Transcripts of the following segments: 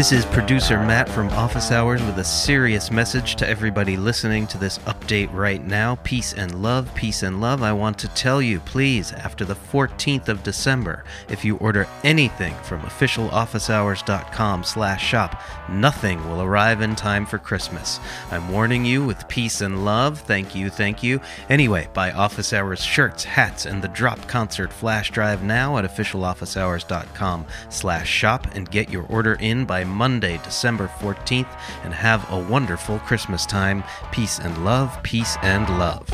This is producer Matt from Office Hours with a serious message to everybody listening to this update right now. Peace and love, peace and love. I want to tell you, please, after the 14th of December, if you order anything from officialofficehours.com slash shop, nothing will arrive in time for Christmas. I'm warning you with peace and love. Thank you, thank you. Anyway, buy Office Hours shirts, hats, and the Drop Concert flash drive now at officialofficehours.com slash shop and get your order in by Monday, December 14th, and have a wonderful Christmas time. Peace and love, peace and love.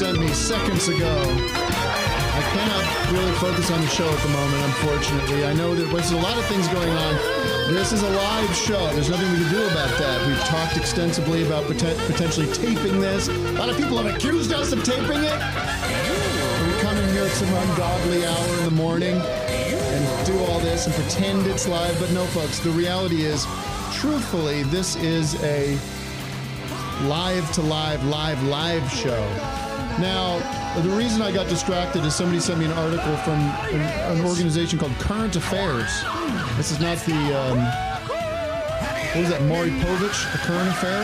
Sent me seconds ago. I cannot really focus on the show at the moment, unfortunately. I know that there's a lot of things going on. This is a live show. There's nothing we can do about that. We've talked extensively about poten- potentially taping this. A lot of people have accused us of taping it. We come in here at some ungodly hour in the morning and do all this and pretend it's live. But no, folks, the reality is, truthfully, this is a live to live, live, live show. Now, the reason I got distracted is somebody sent me an article from an, an organization called Current Affairs. This is not the, um, what was that, Maury Povich, A Current Affair?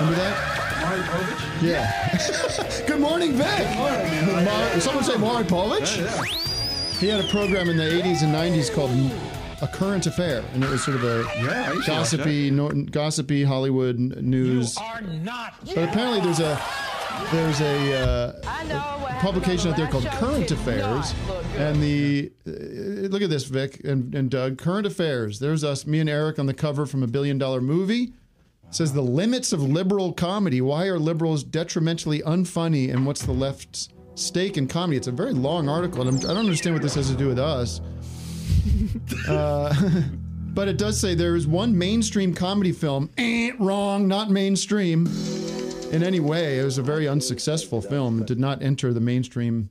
Remember that? Maury Povich? Yeah. Good morning, Vic. Good morning. Mar- someone say Maury Povich? He had a program in the 80s and 90s called A Current Affair, and it was sort of a Yeah, I used to gossipy, nor- gossipy Hollywood n- news. But apparently, there's a there's a, uh, a publication out there called Current Affairs, and the uh, look at this, Vic and, and Doug. Current Affairs. There's us, me and Eric on the cover from a billion dollar movie. It says the limits of liberal comedy. Why are liberals detrimentally unfunny, and what's the left's stake in comedy? It's a very long article, and I'm, I don't understand what this has to do with us. Uh, but it does say there is one mainstream comedy film. Eh, wrong, not mainstream in any way. It was a very unsuccessful film. It did not enter the mainstream.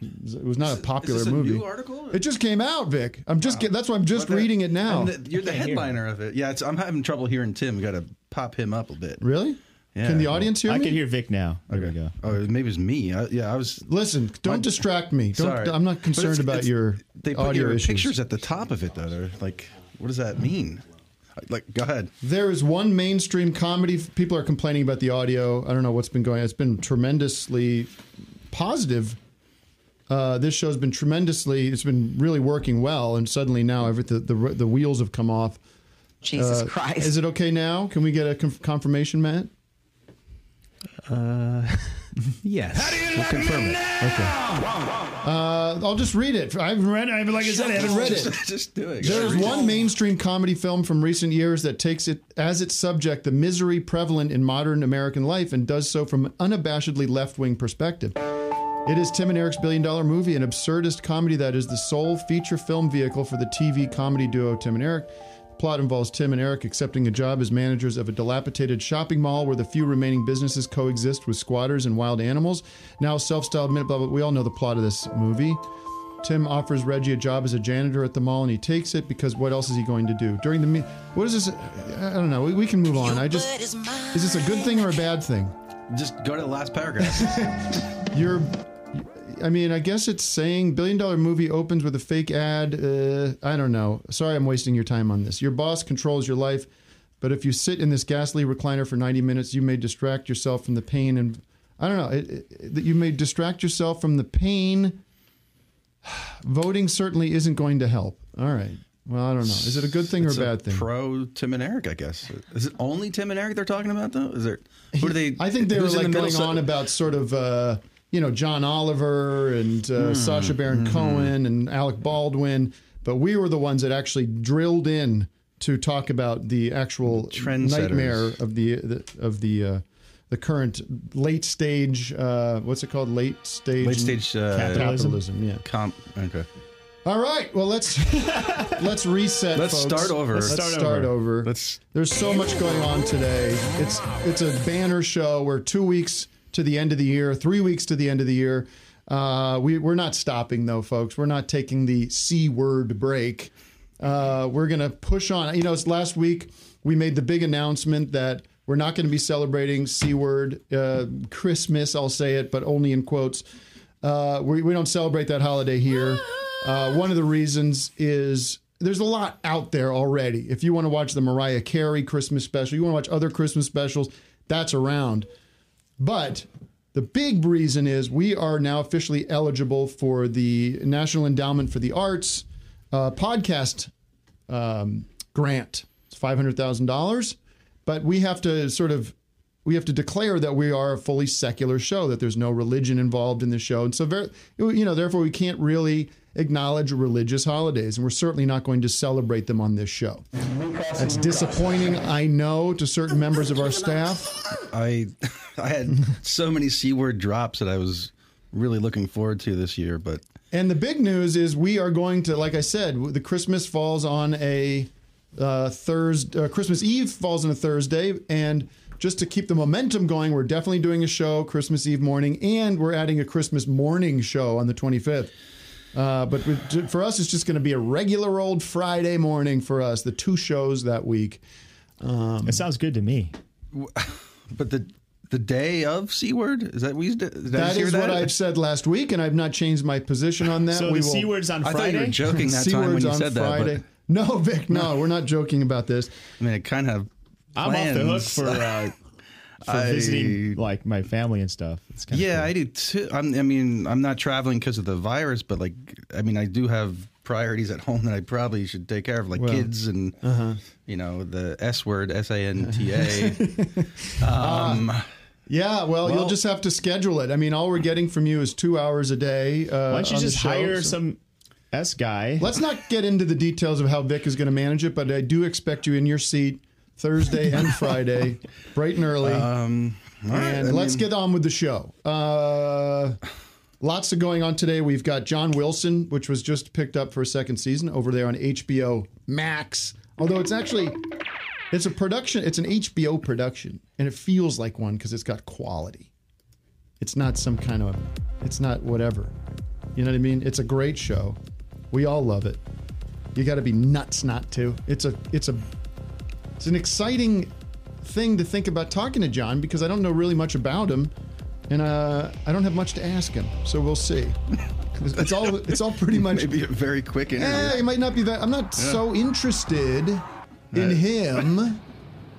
It was not a popular this a movie. new article? It just came out, Vic. I'm just get, that's why I'm just reading it now. And the- you're the headliner of it. Yeah, it's, I'm having trouble hearing Tim. Got to pop him up a bit. really? Yeah. Can the audience hear me? I me? can hear Vic now. There we go. Oh, maybe it's me. I, yeah, I was. Listen, don't My- distract me. Don't, Sorry. I'm not But concerned it's- about it's- your They put audio your issues. pictures at the top of it though. They're like, what does that mean? Like, go ahead. There is one mainstream comedy. People are complaining about the audio. I don't know what's been going on. It's been tremendously positive. Uh, this show's been tremendously. It's been really working well, and suddenly now every the the, the wheels have come off. Jesus Uh, Christ. Is it okay now? Can we get a conf- confirmation, Matt? Yes. We'll confirm it. Uh, I'll just read it. I haven't read it. Like I said, I haven't read it. Just, just do it. There is one mainstream comedy film from recent years that takes it as its subject the misery prevalent in modern American life and does so from an unabashedly left wing perspective. It is Tim and Eric's Billion Dollar Movie, an absurdist comedy that is the sole feature film vehicle for the TV comedy duo Tim and Eric. The plot involves Tim and Eric accepting a job as managers of a dilapidated shopping mall where the few remaining businesses coexist with squatters and wild animals. Now self styled minute, blah, blah. We all know the plot of this movie. Tim offers Reggie a job as a janitor at the mall, and he takes it because what else is he going to do during the? Me- what is this? I don't know. We, we can move on. I just is this a good thing or a bad thing? Just go to the last paragraph. You're, I mean, I guess it's saying billion dollar movie opens with a fake ad. Uh, I don't know. Sorry, I'm wasting your time on this. Your boss controls your life, but if you sit in this ghastly recliner for 90 minutes, you may distract yourself from the pain and I don't know. That you may distract yourself from the pain. Voting certainly isn't going to help. All right. Well, I don't know. Is it a good thing or a bad thing? Pro Tim and Eric, I guess. Is it only Tim and Eric they're talking about though? Is there? Who do they? I think they were like the going on about sort of uh, you know John Oliver and uh, Hmm. Sacha Baron Mm-hmm. Cohen and Alec Baldwin, but we were the ones that actually drilled in to talk about the actual nightmare of the, the of the uh, the current late stage. Uh, what's it called? Late stage. Late stage uh, capitalism. Yeah. comp. Okay. All right. Well, let's let's reset. Let's folks. start over. Let's Let's start, start over. Let's There's so much going on today. It's it's a banner show. We're two weeks to the end of the year, three weeks to the end of the year. Uh, we we're not stopping though, folks. We're not taking the c word break. Uh, we're gonna push on. You know, it's last week we made the big announcement that we're not going to be celebrating c word uh, Christmas. I'll say it, but only in quotes. Uh, we, we don't celebrate that holiday here. Uh, one of the reasons is there's a lot out there already. If you want to watch the Mariah Carey Christmas special, you want to watch other Christmas specials, that's around. But the big reason is we are now officially eligible for the National Endowment for the Arts uh, podcast um, grant. It's five hundred thousand dollars, but we have to sort of we have to declare that we are a fully secular show, that there's no religion involved in the show, and so very, you know, therefore we can't really acknowledge religious holidays, and we're certainly not going to celebrate them on this show. That's disappointing, I know, to certain members of our staff. I I had so many c word drops that I was really looking forward to this year, but And the big news is we are going to, like I said, the Christmas falls on a uh, Thursday. Uh, Christmas Eve falls on a Thursday, and just to keep the momentum going, we're definitely doing a show Christmas Eve morning, and we're adding a Christmas morning show on the 25th. Uh, but with- for us, it's just going to be a regular old Friday morning for us. The two shows that week. It sounds good to me. but the the day of c word is that we did I That just hear is what I've said last week, and I've not changed my position on that. So we the will- C word's on Friday. I thought you were Friday. joking that C time when you said Friday. that. No, Vic, no, we're not joking about this. I mean, it kind of. I'm off the hook plans. for uh, for I- visiting like my family and stuff. It's kind Yeah, cool. I do too. I'm, I mean, I'm not traveling because of the virus, but like, I mean, I do have priorities at home that I probably should take care of, like Well, kids and you know the S word, S A N T A. Um, Yeah, well, you'll just have to schedule it. I mean, all we're getting from you is two hours a day. Uh, Why don't you just show, hire so- some S guy? Let's not get into the details of how Vic is going to manage it, but I do expect you in your seat Thursday and Friday, bright and early. um, right, and I let's mean, get on with the show. Uh, lots of going on today. We've got John Wilson, which was just picked up for a second season over there on HBO Max. Although it's actually it's a production, it's an HBO production, and it feels like one because it's got quality. It's not some kind of it's not whatever. You know what I mean? It's a great show. We all love it. You got to be nuts not to. It's a it's a it's an exciting thing to think about talking to John because I don't know really much about him, and uh, I don't have much to ask him. So we'll see. It's it's all it's all pretty much. maybe a very quick interview. Eh, it might not be that. I'm not so interested in him.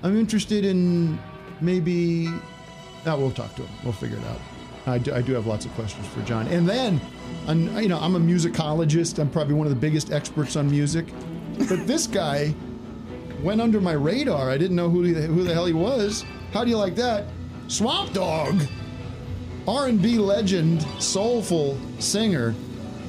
I'm interested in maybe. Oh, we'll talk to him. We'll figure it out. I do, I do have lots of questions for John. And then, I'm, you know, I'm a musicologist. I'm probably one of the biggest experts on music. But this guy went under my radar. I didn't know who the, who the hell he was. How do you like that? Swamp Dogg, R&B legend, soulful singer,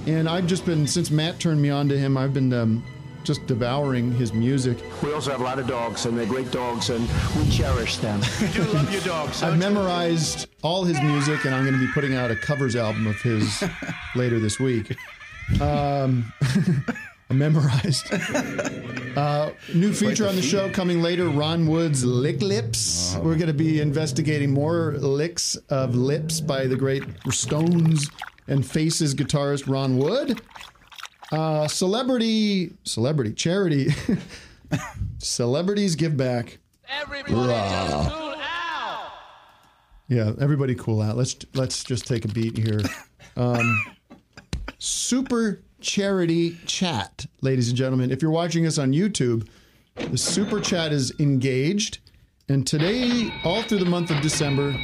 and I've just been since Matt turned me on to him. I've been um, just devouring his music. We also have a lot of dogs, and they're great dogs, and we cherish them. You do love your dogs, I've memorized all his music, and I'm going to be putting out a covers album of his later this week. Um, I memorized. Uh, new feature on the show coming later Ron Wood's Lick Lips. We're going to be investigating more licks of lips by the great Stones and Faces guitarist Ron Wood. Uh, celebrity, celebrity, charity. Celebrities give back. Everybody just cool out. Yeah, everybody cool out. Let's let's just take a beat here. Um, super charity chat, ladies and gentlemen. If you're watching us on YouTube, the super chat is engaged, and today, all through the month of December,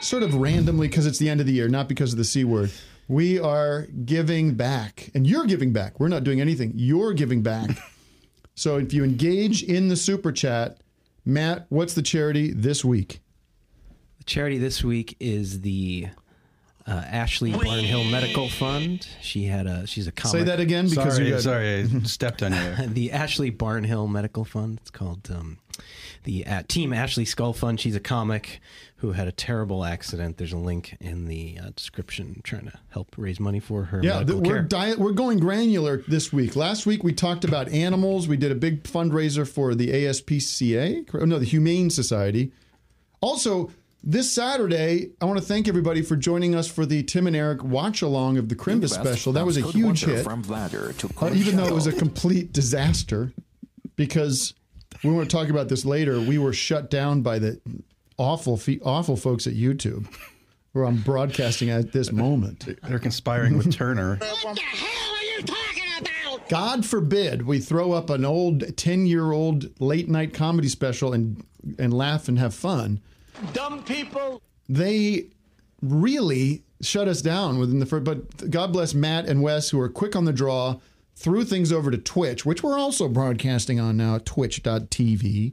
sort of randomly because it's the end of the year, not because of the c word, we are giving back, and you're giving back. We're not doing anything. You're giving back. so if you engage in the super chat, Matt, what's the charity this week? The charity this week is the uh, Ashley Barnhill Medical Fund. She had a she's a comic. Say that again because sorry, you got, sorry, I stepped on you. the Ashley Barnhill Medical Fund. It's called um, the uh, Team Ashley Skull Fund. She's a comic who had a terrible accident. There's a link in the uh, description trying to help raise money for her. Yeah, medical th- we're care. diet. We're going granular this week. Last week we talked about animals. We did a big fundraiser for the ASPCA. No, the Humane Society. Also, this Saturday, I want to thank everybody for joining us for the Tim and Eric watch along of the Chrimbus special. That was a huge hit. From Vladar to Uh, even though it was a complete disaster, because we want to talk about this later. We were shut down by the awful, awful folks at YouTube, where I'm broadcasting at this moment. They're conspiring with Turner. What the hell are you talking about? God forbid we throw up an old 10 year old late night comedy special and, and laugh and have fun. Dumb people. They really shut us down within the first, but God bless Matt and Wes who are quick on the draw, threw things over to Twitch, which we're also broadcasting on now, twitch.tv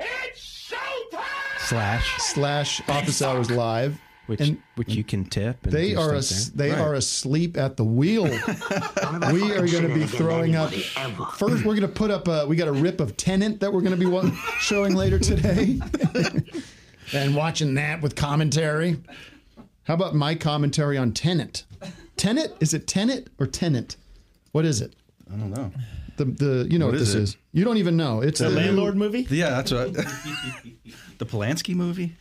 It's showtime! slash slash office hours live. which and which you can tip. And They are as, there. they are asleep at the wheel. we are going to be throwing up. First, we're going to put up. A, we got a rip of Tenant that we're going to be showing later today, and watching that with commentary. How about my commentary on Tenant? Tenant? is it Tenant or Tenant? What is it? I don't know. The the you know what, What this is it? is. You don't even know. It's The new- landlord movie? Yeah, that's right. the Polanski movie.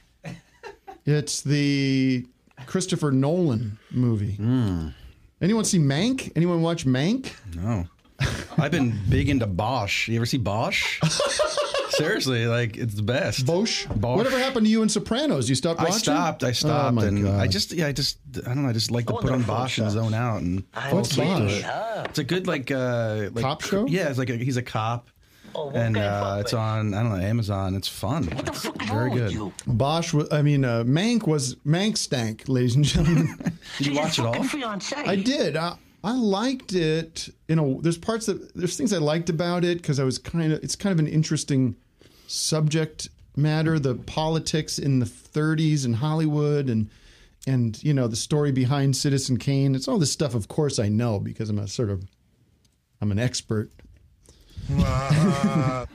It's the Christopher Nolan movie. Hmm. Anyone see Mank? Anyone watch Mank? No, I've been big into Bosch. You ever see Bosch? Seriously, like it's the best. Bosch? Bosch. Whatever happened to you in Sopranos? You stopped watching? I stopped. I Oh stopped, my and God. I just, yeah, I just, I don't know. I just like to put on Bosch and zone out and What's asleep to Bosch? It's a good like, uh, like Cop show? Yeah, it's like a, he's a cop, and uh, it's on I don't know Amazon. It's fun. What It's very good. Bosch. Was, I mean, uh, Mank was Mank stank, ladies and gentlemen. Did you watch it all? I did. I, I liked it. You know, there's parts that there's things I liked about it because I was kind of. It's kind of an interesting subject matter. The politics in the 30s in Hollywood and and you know the story behind Citizen Kane. It's all this stuff. Of course, I know because I'm a sort of I'm an expert. the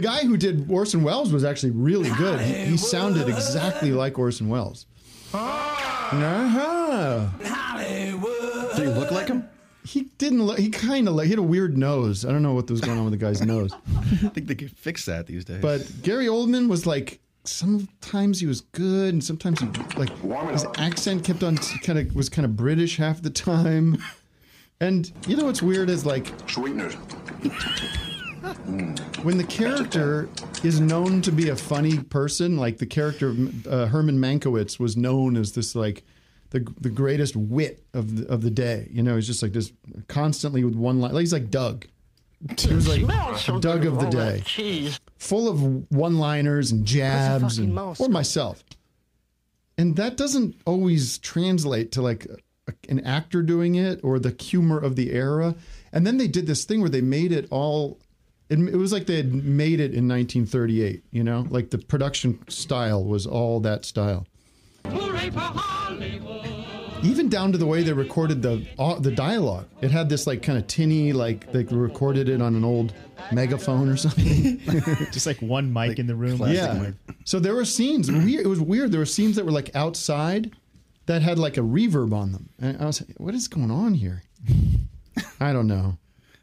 guy who did Orson Welles was actually really good. He, he sounded exactly like Orson Welles. Ah. Uh-huh. Do you look like him? He didn't. Look, he kind of. Like he had a weird nose. I don't know what was going on with the guy's nose. I think they could fix that these days. But Gary Oldman was like. Sometimes he was good, and sometimes he like his accent kept on kind of was kind of British half the time. And you know what's weird is like Sweeteners. When the character is known to be a funny person, like the character of uh, Herman Mankiewicz was known as this like the the greatest wit of the, of the day. You know, he's just like this constantly with one line. Like he's like Doug. He was like Doug of the day, full of one-liners and jabs, and, or myself. And that doesn't always translate to like a, an actor doing it or the humor of the era. And then they did this thing where they made it all. It, it was like they had made it in 1938. You know, like the production style was all that style. Even down to the way they recorded the uh, the dialogue. It had this like kind of tinny, like they recorded it on an old megaphone or something. Just like one mic in the room. yeah. So there were scenes. Weird. It was weird. There were scenes that were like outside that had like a reverb on them. And I was like, what is going on here? I don't know.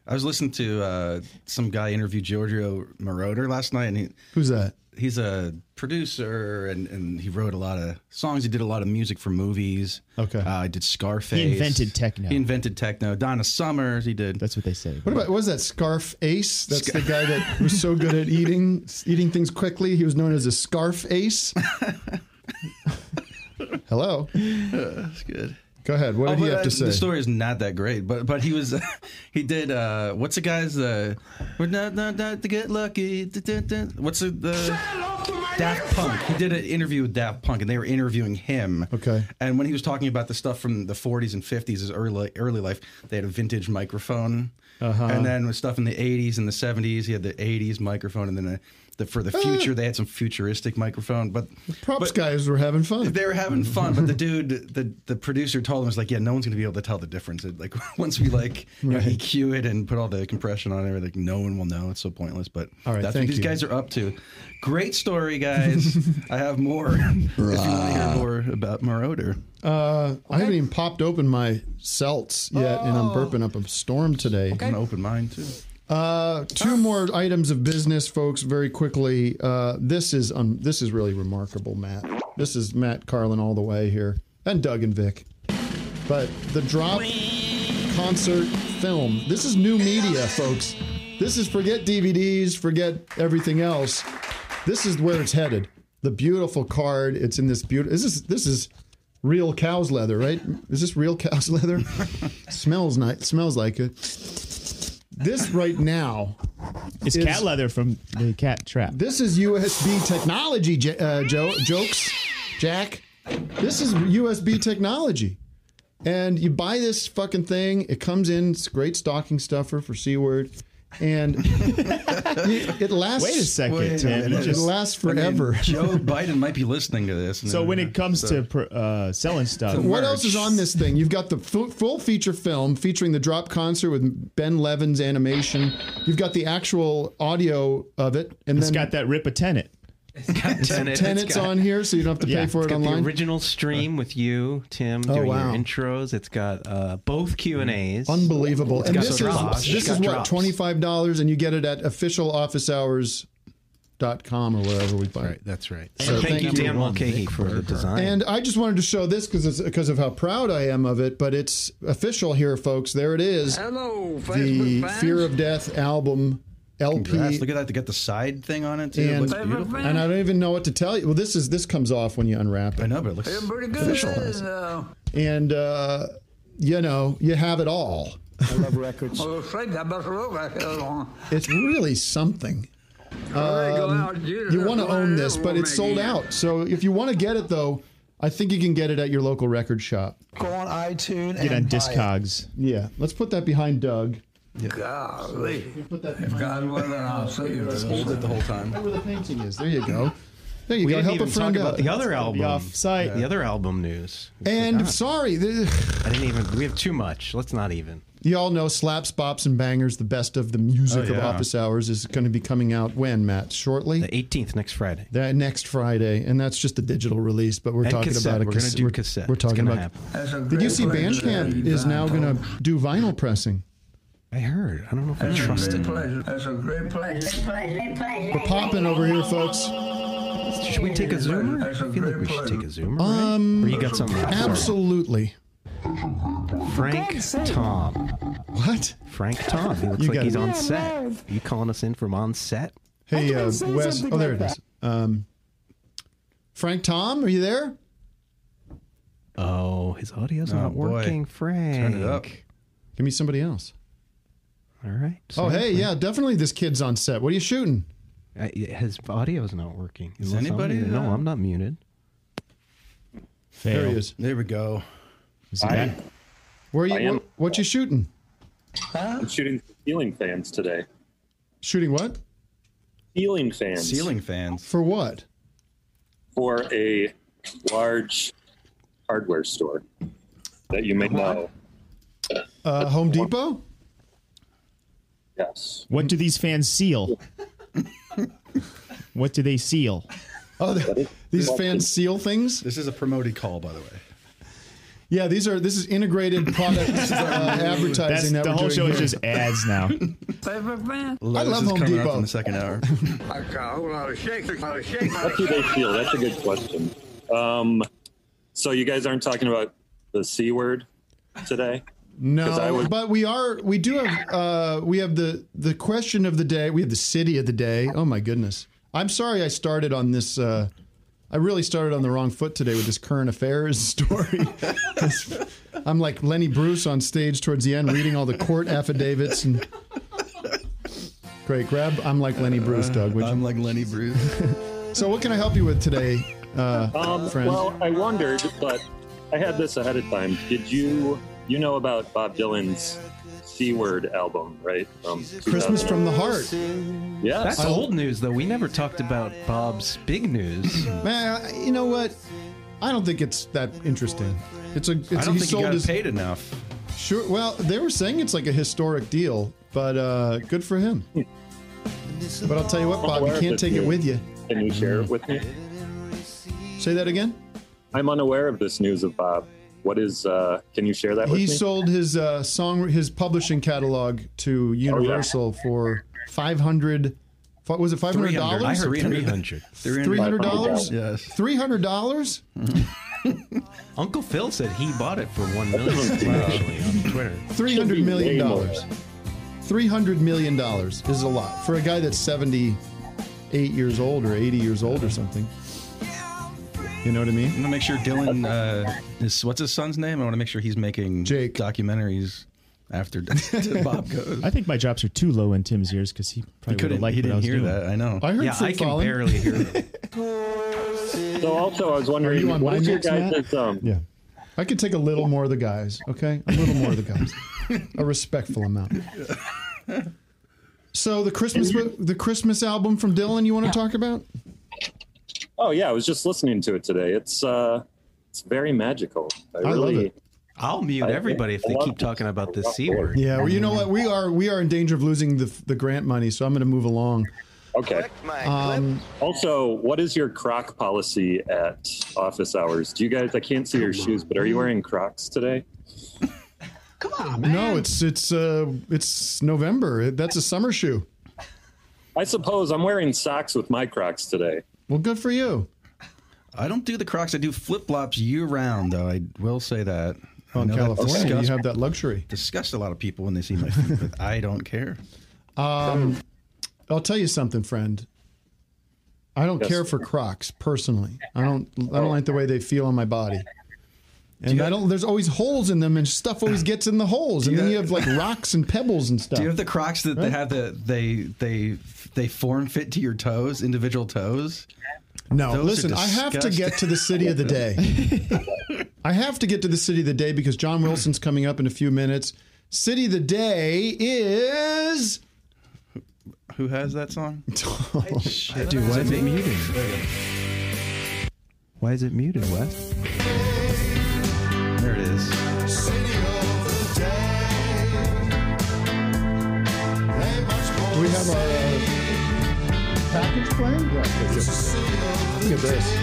I was listening to uh, some guy interview Giorgio Moroder last night, and he Who's that? he's a producer and, and he wrote a lot of songs. He did a lot of music for movies. Okay. Uh, I did Scarface. He invented techno. He invented techno. Donna Summers, he did. That's what they say. What about what was that Scarf Ace? That's the guy that was so good at eating eating things quickly. He was known as a Scarf Ace. Hello. That's good. Go ahead. What Oh, did he have uh, to say? The story is not that great, but but he was he did uh what's the guy's uh we're not not not to get lucky. What's the, the Daft Punk? He did an interview with Daft Punk, and they were interviewing him. Okay. And when he was talking about the stuff from the 40s and 50s, his early early life, they had a vintage microphone. Uh-huh. And then with stuff in the 80s and the 70s, he had the 80s microphone, and then uh the, for the future. They had some futuristic microphone, but Props but guys were having fun. They were having fun, but the dude, the the producer told him was like, yeah, no one's gonna be able to tell the difference. It, like once we like you know, EQ it and put all the compression on it, like no one will know. It's so pointless. But All right, that's thank what these you. guys are up to. Great story, guys. I have more if you want to hear more about Moroder. Uh, I haven't even popped open my Celts yet, and I'm burping up a storm today. I'm gonna open mine too. Uh, two more items of business, folks. Very quickly. Uh, this is um, this is really remarkable, Matt. This is Matt Carlin all the way here, and Doug and Vic. But the drop concert film. This is new media, folks. This is forget DVDs, forget everything else. This is where it's headed. The beautiful card. It's in this beautiful. This is this is real cow's leather, right? Is this real cow's leather? smells nice. Smells like it. This right now It's is- cat leather from the cat trap. this is USB technology, J- uh, Joe. Jokes, Jack. This is USB technology. And you buy this fucking thing. It comes in. It's great stocking stuffer for C word. And it, it lasts. Wait a second, Wait Tim. minute. You It just- lasts I mean, forever. Joe Biden might be listening to this. so when it comes to uh, selling stuff, What else is on this thing? You've got the fu- full feature film featuring the drop concert with Ben Levin's animation. You've got the actual audio of it, and it's then got that rip a tenant. Tenet, it's tenants got- on here, so you don't have to Yeah, pay for It's it got the online. original stream with you, Tim, Oh, doing wow. your intros. It's got uh, both Q and A's. Unbelievable. And got this is drops. this It's is got what drops. twenty five dollars, and you get it at officialofficehours.com or wherever we buy right, it. that's right. So thank, thank you, you, Dan Ron Mulcahy, for the design. And I just wanted to show this because because of how proud I am of it. But it's official here, folks. There it is. Hello, The Facebook fans. Fear of Death album LP. Congrats. Look at that. to get the side thing on it too. it And- looks beautiful. and I don't even know what to tell you. Well, this is this comes off when you unwrap it. I know, but it looks They're pretty good. Official. And uh, you know you have it all. I love records. well, Fred, I better look like it. It's really something. Um, You want to own this, but it's sold out. So if you want to get it, though, I think you can get it at your local record shop. Go on iTunes Get on and it. Discogs. Yeah, let's put that behind Doug. Golly. Put that If God willing, I'll see you. hold it the whole time. where the painting is. There you go. There you we go. didn't Help even a talk friend about out. the other album. off site. The other album news. We And forgot. sorry, the, I didn't even. We have too much. Let's not even. you all know Slaps, Bops, and Bangers, the best of the music Oh, of yeah. Office Hours, is going to be coming out when, Matt? Shortly? The 18th next Friday. That next Friday, and that's just a digital release. But we're And talking cassette. about a We're gonna cassette. do we're, cassette. We're It's talking gonna about. happen. A Did you great see. Bandcamp is now going to do vinyl pressing? I heard. I don't know if I That's a trust great it. pleasure. That's a great pleasure. We're popping over here, folks. Should we take a zoomer? That's a I feel like we should take a pleasure. zoomer. Um, or you got something? else? Absolutely. Frank Tom. What? Frank Tom. He looks You like got he's it. on set. Are you calling us in from on set? Hey, uh, Wes. Oh, there it is. Um, Frank Tom, are you there? Oh, his audio's Oh, not boy. working, Frank. Turn it up. Give me somebody else. All right. Oh, hey, yeah, definitely this kid's on set. What are you shooting? I, his audio's not working. Is Unless I'm anybody, muted. No, uh, I'm not muted. There he is. There we go. Is that- Where are you? What, what you shooting? I'm shooting ceiling fans today. Shooting what? Ceiling fans Ceiling fans. For what? for a large hardware store that you may know. Uh, Home Depot? Yes. What do these fans seal? what do they seal? Oh, the, these fans seal things. This is a promoted call, by the way. Yeah, these are. This is integrated product uh, advertising. That's that the we're whole doing show is here. just ads now. Favorite band? Lotus love Home Depot. in the second hour. I got a whole lot of shakes, a lot of shakes. What do they feel? That's a good question. Um, so you guys aren't talking about the C word today? 'Cause I No, would- but we are. We do have. Uh, we have the the question of the day. We have the city of the day. Oh my goodness! I'm sorry I started on this. Uh, I really started on the wrong foot today with this current affairs story. I'm like Lenny Bruce on stage towards the end, reading all the court affidavits and. Great, grab. I'm like Lenny Bruce, Doug. Would? I'm like Lenny Bruce. So, what can I help you with today, uh, Um, friend? well, I wondered, but I had this ahead of time. Did you you know about Bob Dylan's C Word album, right? Um, Christmas from the Heart. Yeah, That's old news, though. We never talked about Bob's big news. Man, you know what? I don't think it's that interesting. It's a. It's, I don't he think he got his, paid enough. Sure. Well, they were saying it's like a historic deal, but uh, good for him. But I'll tell you what, Bob, you can't take this it with you. Can you share it with me? Say that again. I'm unaware of this news of Bob. What is? Uh, can you share that with He me? sold his uh, song, his publishing catalog to Universal for five hundred. What was it? Five hundred I dollars. heard 300. 300. Dollars. Yes. Three hundred dollars. Uncle Phil said he bought it for one million actually on Twitter. Three hundred million dollars. Three hundred million dollars is a lot for a guy that's seventy-eight years old or eighty years old or something. You know what I mean? I'm gonna make sure Dylan uh, is what's his son's name. I want to make sure he's making Jake. documentaries after Bob goes. I think my drops are too low in Tim's ears because he He probably would couldn't. have liked He what I didn't was hear doing. that. I know. I heard Yeah, Free I can barely hear them. So also, I was wondering, you on what my is your mix, Matt? guys' um, Yeah. I could take a little more of the guys, okay? A little more of the guys. a respectful amount. So the Christmas the Christmas album from Dylan you want to talk about? Oh yeah, I was just listening to it today. It's uh, it's very magical. I, I love it. I'll mute I- everybody if they keep talking about this C word. Yeah, well you know what? We are we are in danger of losing the the grant money, so I'm going to move along. Okay. Um, Also, what is your Croc policy at office hours? Do you guys? I can't see your shoes, but are you wearing Crocs today? Come on, man. No, it's it's uh it's November. That's a summer shoe. I suppose I'm wearing socks with my Crocs today. Well, good for you. I don't do the Crocs. I do flip flops year round, though. I will say that. Oh, in know that California, you have that luxury. disgust a lot of people when they see my feet, but I don't care. Um, I'll tell you something, friend. I don't Yes. care for Crocs personally. I don't. I don't like the way they feel on my body. And you I don't. There's always holes in them, and stuff always gets in the holes. And you then you have- have like rocks and pebbles and stuff. Do you have the Crocs that they have the they they they form fit to your toes, individual toes? no, those listen. I have to get to the city of the day. I have to get to the city of the day because John Wilson's coming up in a few minutes. City of the day is. Who has that song? Dude, why is it muted? Why is it muted, Wes? There it is. Do we have our uh, package playing? Yeah. Look at this.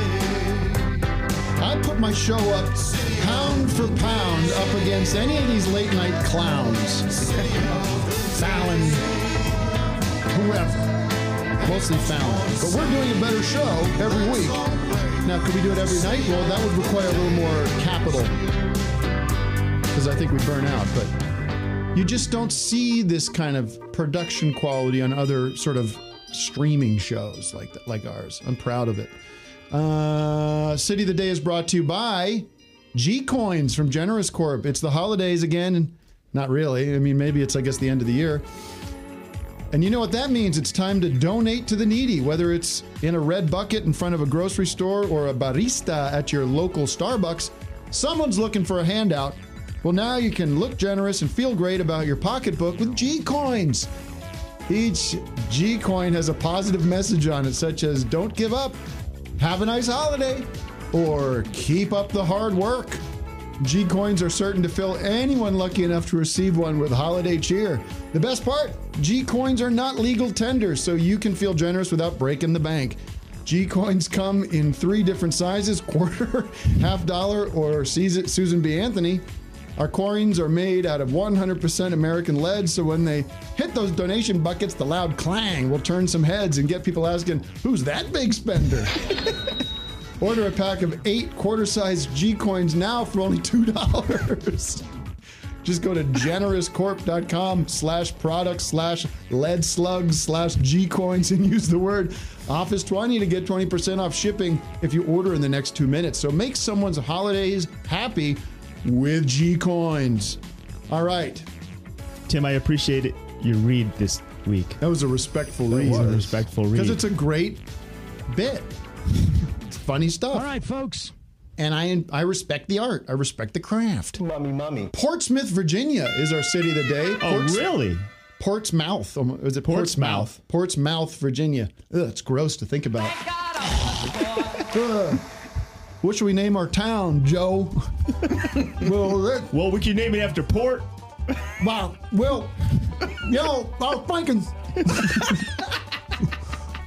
I put my show up pound for pound up against any of these late night clowns. Fallon, whoever. Mostly Fallon. But we're doing a better show every week. Now, could we do it every night? Well, that would require a little more capital. Because I think we burn out. But you just don't see this kind of production quality on other sort of streaming shows like like ours. I'm proud of it. Uh, City of the Day is brought to you by G Coins from Generous Corp. It's the holidays again, not really. I mean, maybe it's I guess the end of the year. And you know what that means? It's time to donate to the needy, whether it's in a red bucket in front of a grocery store or a barista at your local Starbucks. Someone's looking for a handout. Well, now you can look generous and feel great about your pocketbook with G Coins. Each G coin has a positive message on it, such as don't give up, have a nice holiday, or keep up the hard work. G coins are certain to fill anyone lucky enough to receive one with holiday cheer. The best part G coins are not legal tender, so you can feel generous without breaking the bank. G coins come in three different sizes quarter, half dollar, or Susan B. Anthony. Our coins are made out of 100% American lead, so when they hit those donation buckets, the loud clang will turn some heads and get people asking, Who's that big spender? Order a pack of eight quarter sized G coins now for only $2. Just go to generouscorp.com slash product slash lead slugs slash G coins and use the word office 20 to get 20% off shipping if you order in the next two minutes. So make someone's holidays happy with G coins. All right. Tim, I appreciate it. Your read this week. That was a respectful read. was a respectful read. Because it's a great bit. it's funny stuff. All right, folks. and I I respect the art. I respect the craft. Mummy, mummy. Portsmouth, Virginia is our city of the day. Oh, Ports- really? Portsmouth. Um, Is it Portsmouth. Portsmouth? Portsmouth, Virginia. Ugh, it's gross to think about. Ugh. What should we name our town, Joe? well, that, Well, we can name it after Port. well, well, you know, I was thinking.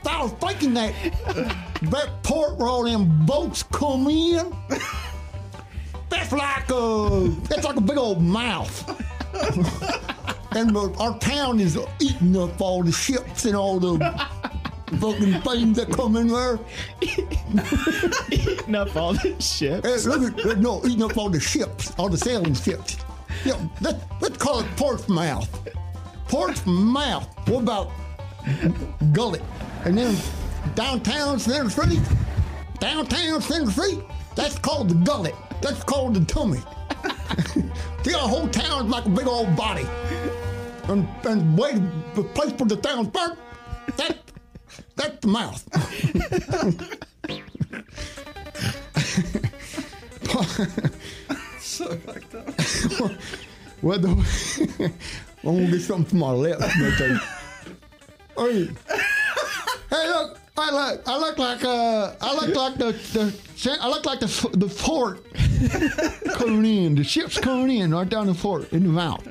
I was thinking that that port where all them boats come in. That's like a that's like a big old mouth. and our town is eating up all the ships and all the fucking things that come in there. Eating up all this shit. Hey, look at, no, eating up all the ships, all the sailing ships. Yeah, let, let's call it Portsmouth. Portsmouth. What about Gullet? And then downtown Center Street, downtown Center Street, that's called the Gullet. That's called the tummy. See, our whole town's like a big old body. And, and way the place for the town's burnt, that, that's the mouth. So fucked up. What the? I'm gonna get something from my lips. right there. hey, hey, look! I look, I look like uh, I look like the the, I look like the the fort coming in. The ship's coming in right down the fort in the mouth.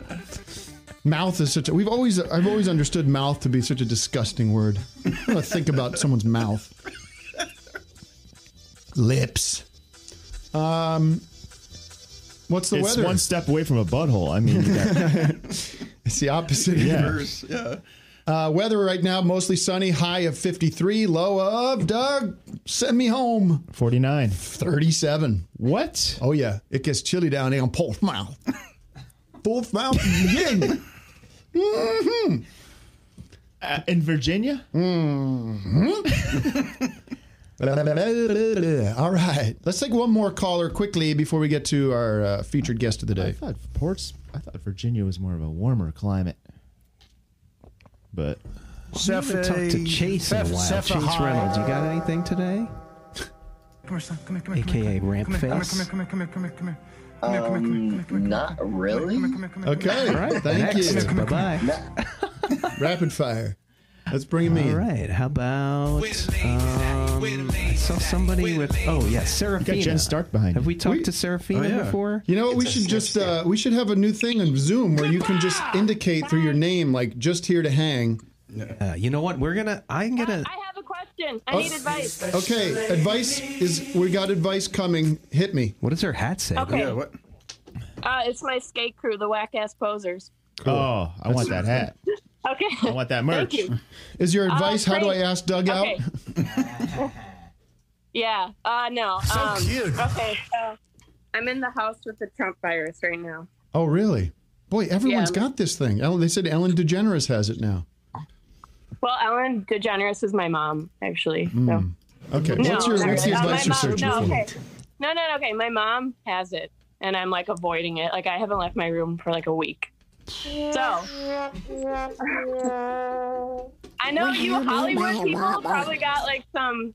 Mouth is such a. We've always I've always understood mouth to be such a disgusting word. I want to think about someone's mouth. Lips. Um. What's the weather? it's weather? one step away from a butthole. I mean, you It's the opposite. Yeah. Verse, yeah. Uh, weather right now mostly sunny, high of 53, low of Doug. Send me home. 49. 37. What? Oh yeah, it gets chilly down here on Portsmouth. Portsmouth again. Uh, in Virginia? All right, let's take one more caller quickly before we get to our uh, featured guest of the day. I thought Ports. I thought Virginia was more of a warmer climate. But haven't talked to Chase in a while. Chase Reynolds, you got anything today? Come here, son. Come here, come here. AKA Ramp come here, come Face. come here, come here, come here, come here. Come here, come here, come here, come here, Not really. come here, come here, come here. Okay. All right. Thank you. Bye bye. Rapid fire. Let's bring him in. All right. How about um, I saw somebody with oh yeah, Serafina. Jen Stark behind Have we talked We- to Seraphina Oh, yeah. before? You know what? We should just uh, we should have a new thing on Zoom where you can just indicate through your name, like just here to hang. Uh, you know what? We're gonna. I'm gonna. I have a question. I need advice. Okay, advice is we got advice coming. Hit me. What does her hat say? Okay. Yeah, what? Uh, it's my skate crew, the whack ass posers. oh, I want that hat. Okay. I want that merch. Thank you. Is your advice? how do I ask Doug out? Yeah. Uh, no. So um, cute. Okay. So I'm in the house with the Trump virus right now. Oh, really? Boy, everyone's Yeah. got this thing. Ellen, they said Ellen DeGeneres has it now. Well, Ellen DeGeneres is my mom, actually. So. Hmm. Okay, No, what's your what's the really. Advice my you're mom- searching no, for? okay. No, no, no, okay. My mom has it, and I'm like avoiding it. Like I haven't left my room for like a week. So I know you Hollywood people probably got like some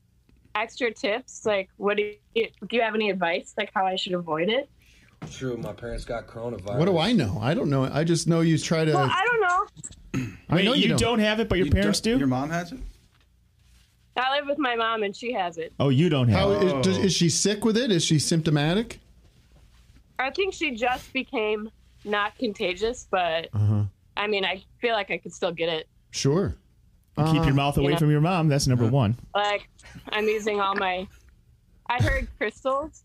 extra tips. Like, what do you do? You have any advice? Like how I should avoid it? True, my parents got coronavirus. What do I know? I don't know. I just know you try to. Well, I don't know. I Wait, know you, you, don't. have it, but your You parents don't- Your mom has it? I live with my mom, and she has it. oh, you don't have How it. is, does, is she sick with it? Is she symptomatic? I think she just became not contagious, but Uh-huh. I mean, I feel like I could still get it. Sure. Keep your mouth away yeah. from your mom. That's number one. Like, I'm using all my. I heard crystals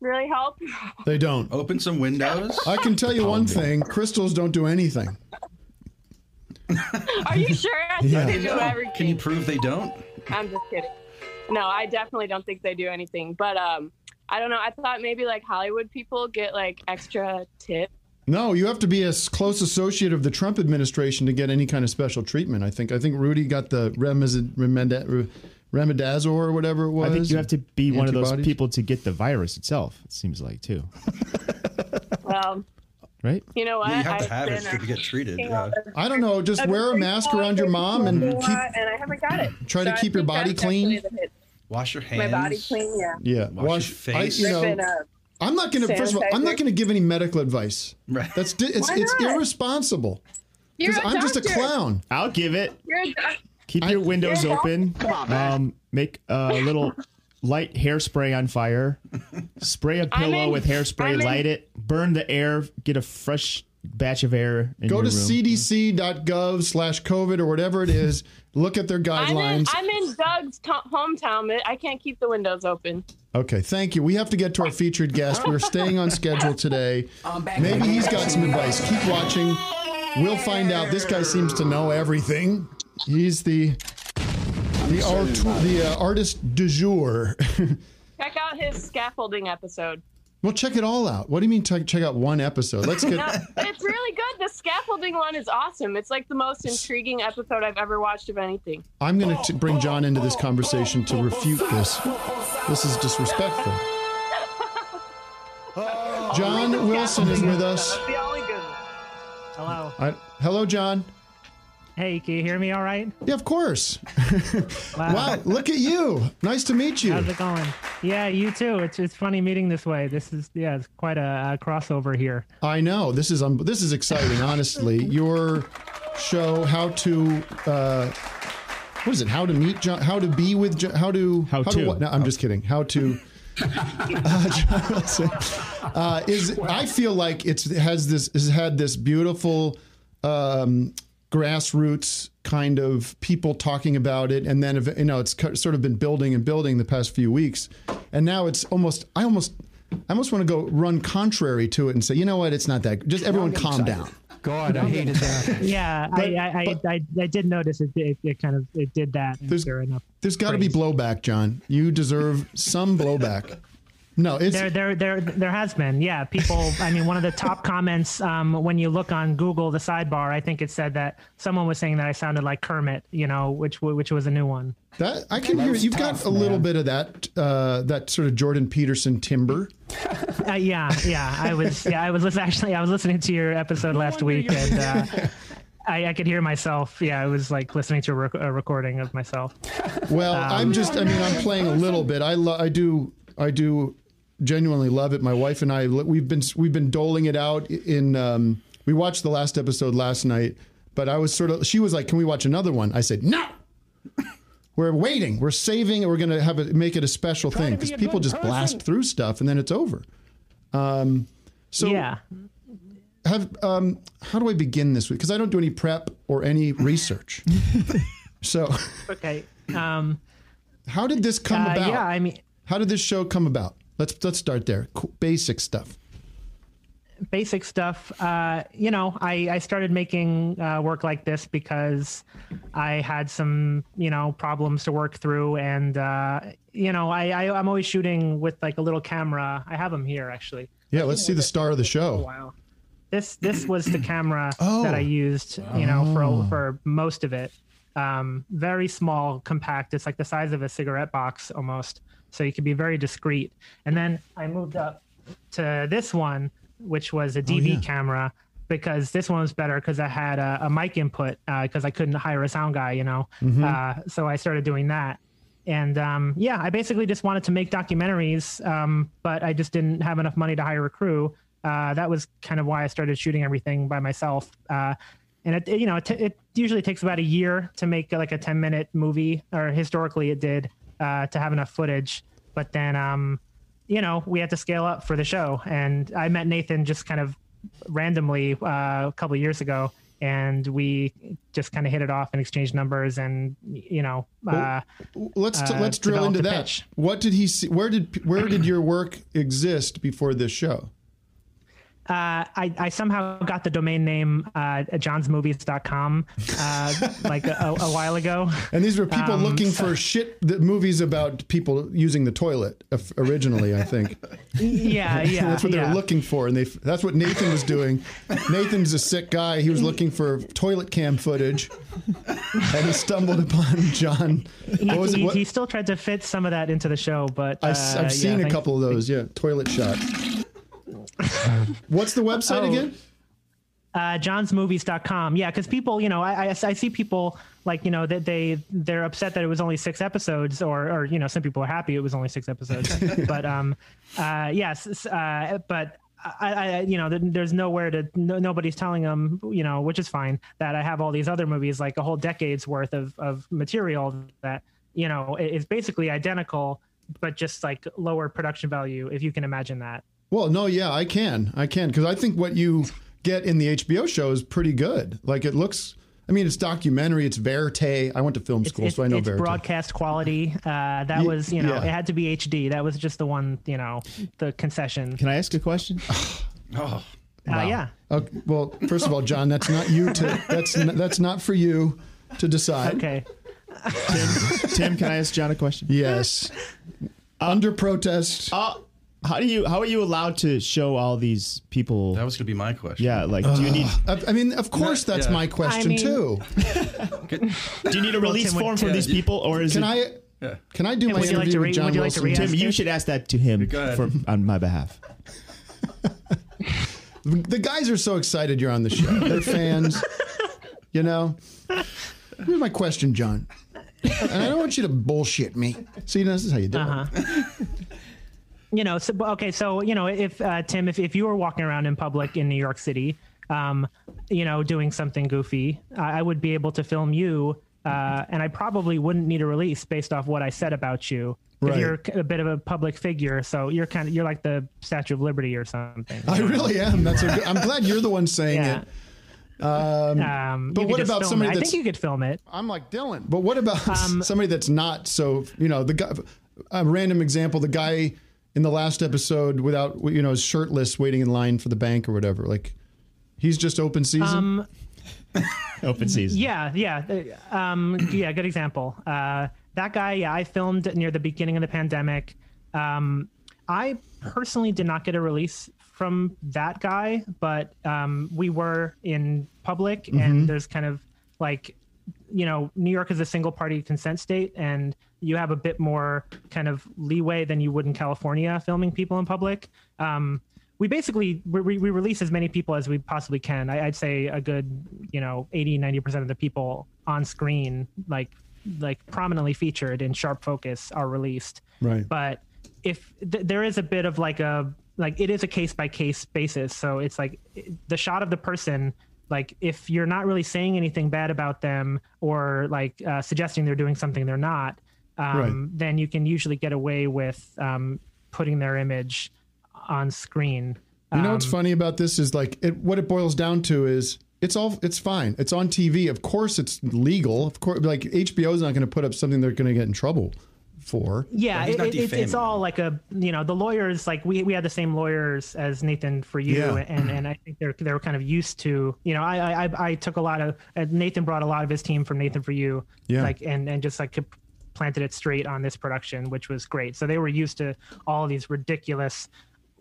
really help. They don't. Open some windows. I can tell you one thing: crystals don't do anything. Are you sure? Yeah. they do everything. Can you prove they don't? I'm just kidding. No, I definitely don't think they do anything. But um, I don't know. I thought maybe like Hollywood people get like extra tips. No, you have to be a close associate of the Trump administration to get any kind of special treatment. I think. I think Rudy got the Remaz- Remenda- Re- or whatever it was. I think you have to be one of those people to get the virus itself. It seems like too, Well, right? you know what? Yeah, you have to I've have it to get treated. Yeah. I don't know. Just wear a mask around your mom and keep and I haven't got it. try to So I keep your body clean. actually the hit. Wash your hands. My body clean, yeah. Yeah, Wash your face. I, you know, Ripping up. I'm not going to. First of all, I'm not going to give any medical advice. Right. That's it's it's irresponsible. Because I'm just a clown. I'll give it. You're a doc- Keep your windows You're a open. Um, make a little light hairspray on fire. Spray a I'm pillow in- with hairspray. I'm in- light it. Burn the air. Get a fresh batch of air. In Go your to room. cdc.gov slash COVID or whatever it is. Look at their I'm in, guidelines. I'm in Doug's to hometown. I can't keep the windows open. Okay, thank you. We have to get to our featured guest. We're staying on schedule today. Maybe he's got some advice. Keep watching. We'll find out. This guy seems to know everything. He's the the art, the uh, artist du jour. Check out his scaffolding episode. well, check it all out. What do you mean? Check, check out one episode. Let's get. No, it's really good. The scaffolding one is awesome. It's like the most intriguing episode I've ever watched of anything. I'm going to bring John into this conversation to refute this. This is disrespectful. John Wilson is with us. That's the only good one. Hello. I, hello, John. Hey, can you hear me all right? Yeah, of course. wow, look at you. Nice to meet you. How's it going? Yeah, you too. It's it's funny meeting this way. This is yeah, it's quite a, a crossover here. I know this is um, this is exciting. Honestly, your show, how to uh, what is it? How to meet John? How to be with John? How to How to. what? No, I'm just kidding. How to. uh, John Wilson, uh, is I feel like it's it has this has had this beautiful um, grassroots kind of people talking about it, and then you know it's sort of been building and building the past few weeks, and now it's almost I almost I almost want to go run contrary to it and say you know what it's not that just everyone calm down. God, I hated that. Yeah, But- I, I, I, I I did notice it. It, it kind of it did that. There's- Fair enough. There's got to be blowback, John. You deserve some blowback. No, it's there, there, there, there has been. Yeah, people. I mean, one of the top comments um, when you look on Google, the sidebar, I think it said that someone was saying that I sounded like Kermit. You know, which which was a new one. that I can hear. You've got a little bit of that uh, that sort of Jordan Peterson timber. Uh, yeah, yeah. I was, yeah, I was lis- actually, I was listening to your episode last week, and uh, I, I could hear myself. Yeah, I was like listening to a, rec- a recording of myself. Well, Um, I'm just. I mean, I'm playing a little bit. I lo- I do. I do genuinely love it. My wife and I. We've been we've been doling it out. In um, we watched the last episode last night, but I was sort of. She was like, "Can we watch another one?" I said, "No." We're waiting. We're saving. We're going to have it make it a special thing because people just blast through stuff and then it's over. Um, so yeah, have um, how do I begin this week? Because I don't do any prep or any research. so Okay. Um, how did this come uh, about? Yeah, I mean, How did this show come about? Let's let's start there. Basic stuff. basic stuff. Uh, you know, I, I started making uh, work like this because I had some, you know, problems to work through. And, uh, you know, I, I, I'm always shooting with like a little camera. I have them here actually. Yeah, let's see the star of the show. Wow. This this was the camera Oh. that I used, you know, Oh. for for most of it. Um, very small, compact. It's like the size of a cigarette box almost. So you can be very discreet. And then I moved up to this one, which was a DV yeah. camera, because this one was better because I had a, a mic input because I couldn't hire a sound guy, you know. Mhm. Uh, so I started doing that. And um, yeah, I basically just wanted to make documentaries, um, but I just didn't have enough money to hire a crew. Uh, that was kind of why I started shooting everything by myself. Uh, and it, it- you know, it, t- it usually takes about a year to make like a 10 minute movie, or historically it did, uh, to have enough footage. But then, um, you know, we had to scale up for the show. And I met Nathan just kind of randomly uh, a couple of years ago. And we just kind of hit it off and exchanged numbers, and you know, uh, Let's uh, let's drill into that. pitch. What did he see? Where did where did your work exist before this show? Uh, I, I somehow got the domain name uh, johnsmovies.com uh, like a, a while ago. And these were people Um, looking so- for shit the movies about people using the toilet uh, originally, I think. Yeah, yeah. that's what they yeah. were looking for, and they that's what Nathan was doing. Nathan's a sick guy. He was looking for toilet cam footage, and he stumbled upon John. He, he, he still tried to fit some of that into the show, but I, uh, have yeah, seen a thank- couple of those. Yeah, toilet shot. What's the website Oh. again? Uh, johnsmovies.com. Yeah, because people, you know, I, I I see people like you know that they they're upset that it was only six episodes, or or you know some people are happy it was only six episodes. but um, uh, yes, uh, but. I, I, you know, there's nowhere to, no, nobody's telling them, you know, which is fine that I have all these other movies, like a whole decade's worth of, of material that, you know, is basically identical, but just like lower production value, if you can imagine that. Well, no, yeah, I can. I can because I think what you get in the HBO show is pretty good. Like it looks. I mean, it's documentary. It's verite. I went to film school, it's, so I know it's verite. broadcast quality. Uh, that Ye- was, you know, yeah. it had to be HD. That was just the one, you know, the concession. Can I ask a question? oh, Uh, yeah. Okay, well, first of all, John, that's not you to. That's n- that's not for you to decide. Okay. Tim, can I ask John a question? Yes. Under protest. Uh, how do you how are you allowed to show all these people? That was going to be my question. Yeah, like do you need I, I mean, of course, that's Yeah. my question mean- too. do you need a release Tim, would- form from yeah, these you- people or is Can it I? Yeah. Can I do my would you like interview to with John would you like to Wilson? re- Tim, you should ask that to him Go ahead. for, on my behalf. The guys are so excited you're on the show. They're fans. you know. Here's my question, John. And I don't want you to bullshit me. See, this is how you do Uh-huh. it. You know so okay so you know if uh, tim if, if you were walking around in public in new york city um, you know doing something goofy i I would be able to film you uh, and i probably wouldn't need a release based off what i said about you Right. if you're a bit of a public figure so you're kind of you're like the statue of liberty or something I really am. That's a good, I'm glad you're the one saying Yeah. it. Um, um, but what about somebody it. i think you could film it I'm like Dylan. But what about Um, somebody that's not so, you know, the guy, a random example, the guy in the last episode without, you know, shirtless waiting in line for the bank or whatever. Like, he's just open season. um, Open season. Yeah, yeah, uh, um, yeah. Good example. Uh, that guy, yeah, I filmed near the beginning of the pandemic. Um, I personally did not get a release from that guy, but um, we were in public, and there's kind of like, you know, New York is a single party consent state, and you have a bit more kind of leeway than you would in California filming people in public. Um, we basically we, we release as many people as we possibly can I, i'd say a good you know 80 90% of the people on screen like like prominently featured in sharp focus are released Right. but if th- there is a bit of like a like it is a case by case basis so it's like the shot of the person like if you're not really saying anything bad about them or like uh, suggesting they're doing something they're not um, Right. then you can usually get away with um, putting their image on screen You know what's Um, funny about this is like it, what it boils down to is it's all it's fine. It's on TV. Of course, it's legal. Of course, like HBO is not going to put up something they're going to get in trouble for. yeah, it, it, it's, all like a you know the lawyers like we, we had the same lawyers as Nathan for you Yeah. and and I think they're they're kind of used to you know I I I- I took a lot of uh, Nathan brought a lot of his team from Nathan for you Yeah. like and and just like planted it straight on this production which was great so they were used to all these ridiculous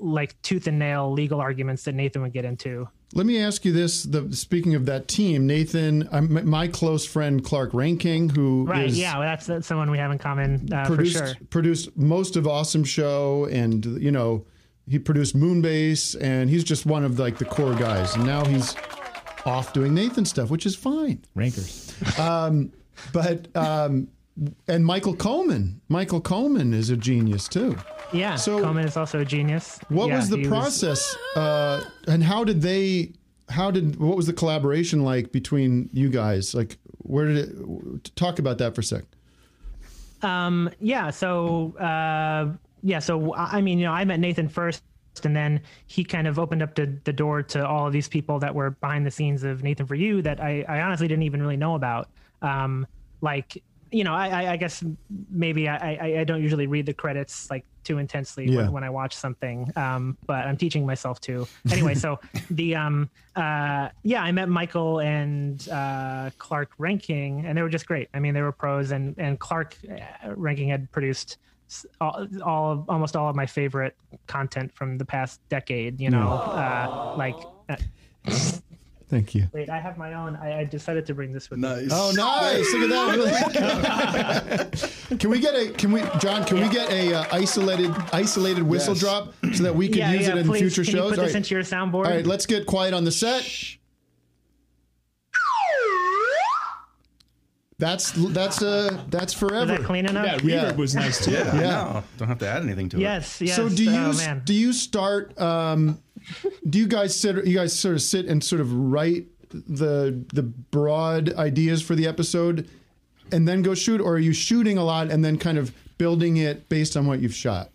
like tooth and nail legal arguments that Nathan would get into Let me ask you this: the speaking of that team, Nathan, I'm, my close friend Clark Reinking, who right is yeah well, that's, that's someone we have in common uh, for produced sure produced most of Awesome Show, and you know he produced Moonbase, and he's just one of like the core guys. And now he's off doing Nathan stuff, which is fine. Rankers. But um, and Michael Koman, Michael Koman is a genius too. yeah So- Koman is also a genius What Yeah, was the he process, uh, and how did they? How did what was the collaboration like between you guys? Like, where did it? Talk about that for a sec. Um, yeah. So, uh, yeah. So, I I mean, you know, I met Nathan first, and then he kind of opened up the, the door to all of these people that were behind the scenes of Nathan for You that I, I honestly didn't even really know about. Um, like, you know, I, I, guess maybe I, I, don't usually read the credits like too intensely Yeah. when, when I watch something. Um, but I'm teaching myself to. Anyway, so the um, uh, yeah, I met Michael and uh, Clark Reinking, and they were just great. I mean, they were pros, and and Clark uh, Reinking had produced all, all of, almost all of my favorite content from the past decade. You know, uh, like. Thank you. Wait, I have my own. I, I decided to bring this with nice. me. Oh, nice! Look at that. can we get a? Can we, John? Can yeah. we get a uh, isolated isolated whistle yes. drop so that we can yeah, use yeah, it in please. future can shows? put All this right. into your soundboard. All right, let's get quiet on the set. Shh. That's that's uh that's forever. Was that clean enough? Yeah, reverb yeah. was nice too. yeah, yeah. No, don't have to add anything to yes, it. Yes, yes. So do oh, you oh, do you start um do you guys sit you guys sort of sit and sort of write the the broad ideas for the episode and then go shoot or are you shooting a lot and then kind of building it based on what you've shot?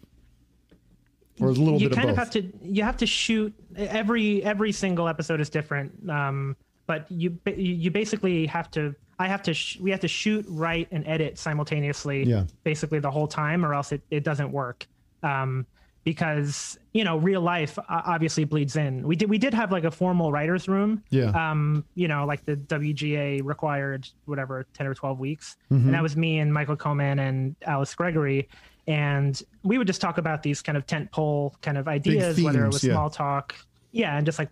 Or a little you bit kind of both. have to you have to shoot every every single episode is different um but you you basically have to i have to sh- we have to shoot write and edit simultaneously Yeah. basically the whole time or else it, it doesn't work um because you know real life obviously bleeds in we did we did have like a formal writers room Yeah. um you know like the wga required whatever 10 or 12 weeks Mhm. and that was me and michael koman and alice gregory and we would just talk about these kind of tent pole kind of ideas whether it was yeah. small talk yeah and just like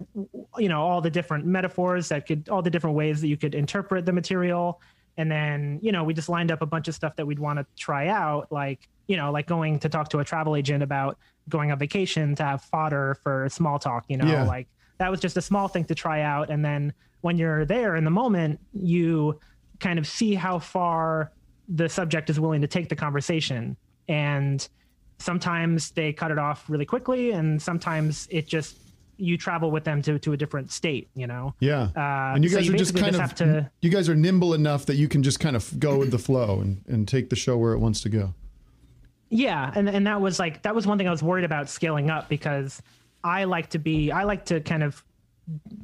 you know all the different metaphors that could all the different ways that you could interpret the material and then you know we just lined up a bunch of stuff that we'd want to try out like you know like going to talk to a travel agent about going on vacation to have fodder for small talk you know Yeah. like that was just a small thing to try out and then when you're there in the moment you kind of see how far the subject is willing to take the conversation and sometimes they cut it off really quickly and sometimes it just you travel with them to, to a different state you know Yeah. uh, and you so guys are just kind of have to you guys are nimble enough that you can just kind of go with the flow and, and take the show where it wants to go. Yeah, and and that was like that was one thing I was worried about scaling up because I like to be I like to kind of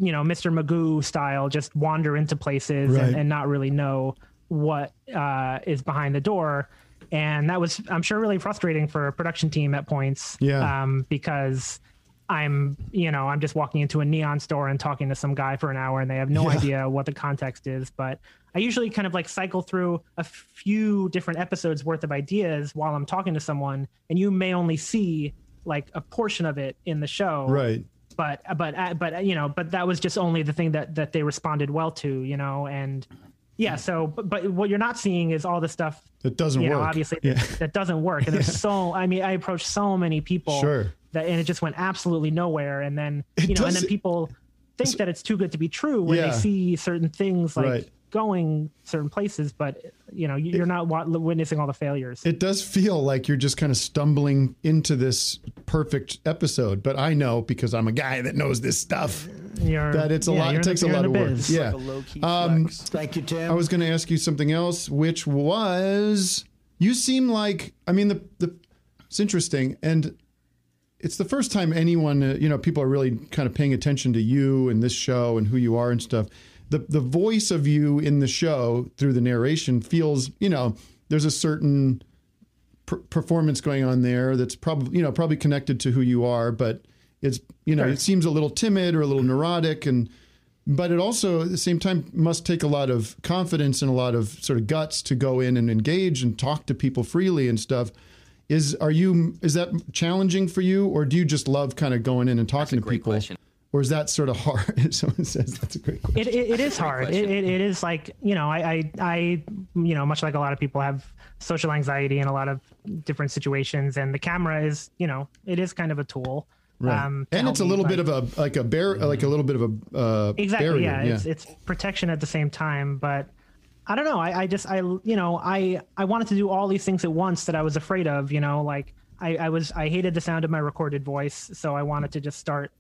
you know Mr. Magoo style just wander into places Right. and, and not really know what uh, is behind the door, and that was I'm sure really frustrating for a production team at points. Yeah. um, because. I'm, you know, I'm just walking into a neon store and talking to some guy for an hour and they have no Yeah. idea what the context is. But I usually kind of like cycle through a few different episodes worth of ideas while I'm talking to someone, and you may only see like a portion of it in the show. Right. But but uh, but you know, but that was just only the thing that that they responded well to, you know, and yeah. So, but, but what you're not seeing is all the stuff That doesn't you know, work. obviously Yeah. that, that doesn't work. And there's so I mean, I approach so many people Sure. That and it just went absolutely nowhere. And then you know, and then people think that it's too good to be true when Yeah. they see certain things like Right. going certain places, but you know, you- you're not witnessing all the failures. It does feel like you're just kind of stumbling into this perfect episode, but I know because I'm a guy that knows this stuff You're- that it's a yeah, lot. It in the- takes a lot of the work. biz. Yeah. Like low-key Um, Thank you, Tim. I was going to ask you something else, which was you seem like I mean the the it's interesting and it's the first time anyone uh, you know people are really kind of paying attention to you and this show and who you are and stuff. The the voice of you in the show through the narration feels you know there's a certain per- performance going on there that's probably you know probably connected to who you are, but it's you know Sure. it seems a little timid or a little neurotic and but it also at the same time must take a lot of confidence and a lot of sort of guts to go in and engage and talk to people freely and stuff is are you is that challenging for you or do you just love kind of going in and talking to people Question or is that sort of hard someone says that's a great question it, it, it is hard. It, it, it is like, you know, I, I, I, you know, much like a lot of people have social anxiety in a lot of different situations and the camera is, you know, it is kind of a tool. right um, and it's a help me, little bit like- of a like a bear like a little bit of a uh exactly barrier. yeah, It's, it's protection at the same time but i don't know I, I just i you know i i wanted to do all these things at once that i was afraid of you know like i i was i hated the sound of my recorded voice so i wanted to just start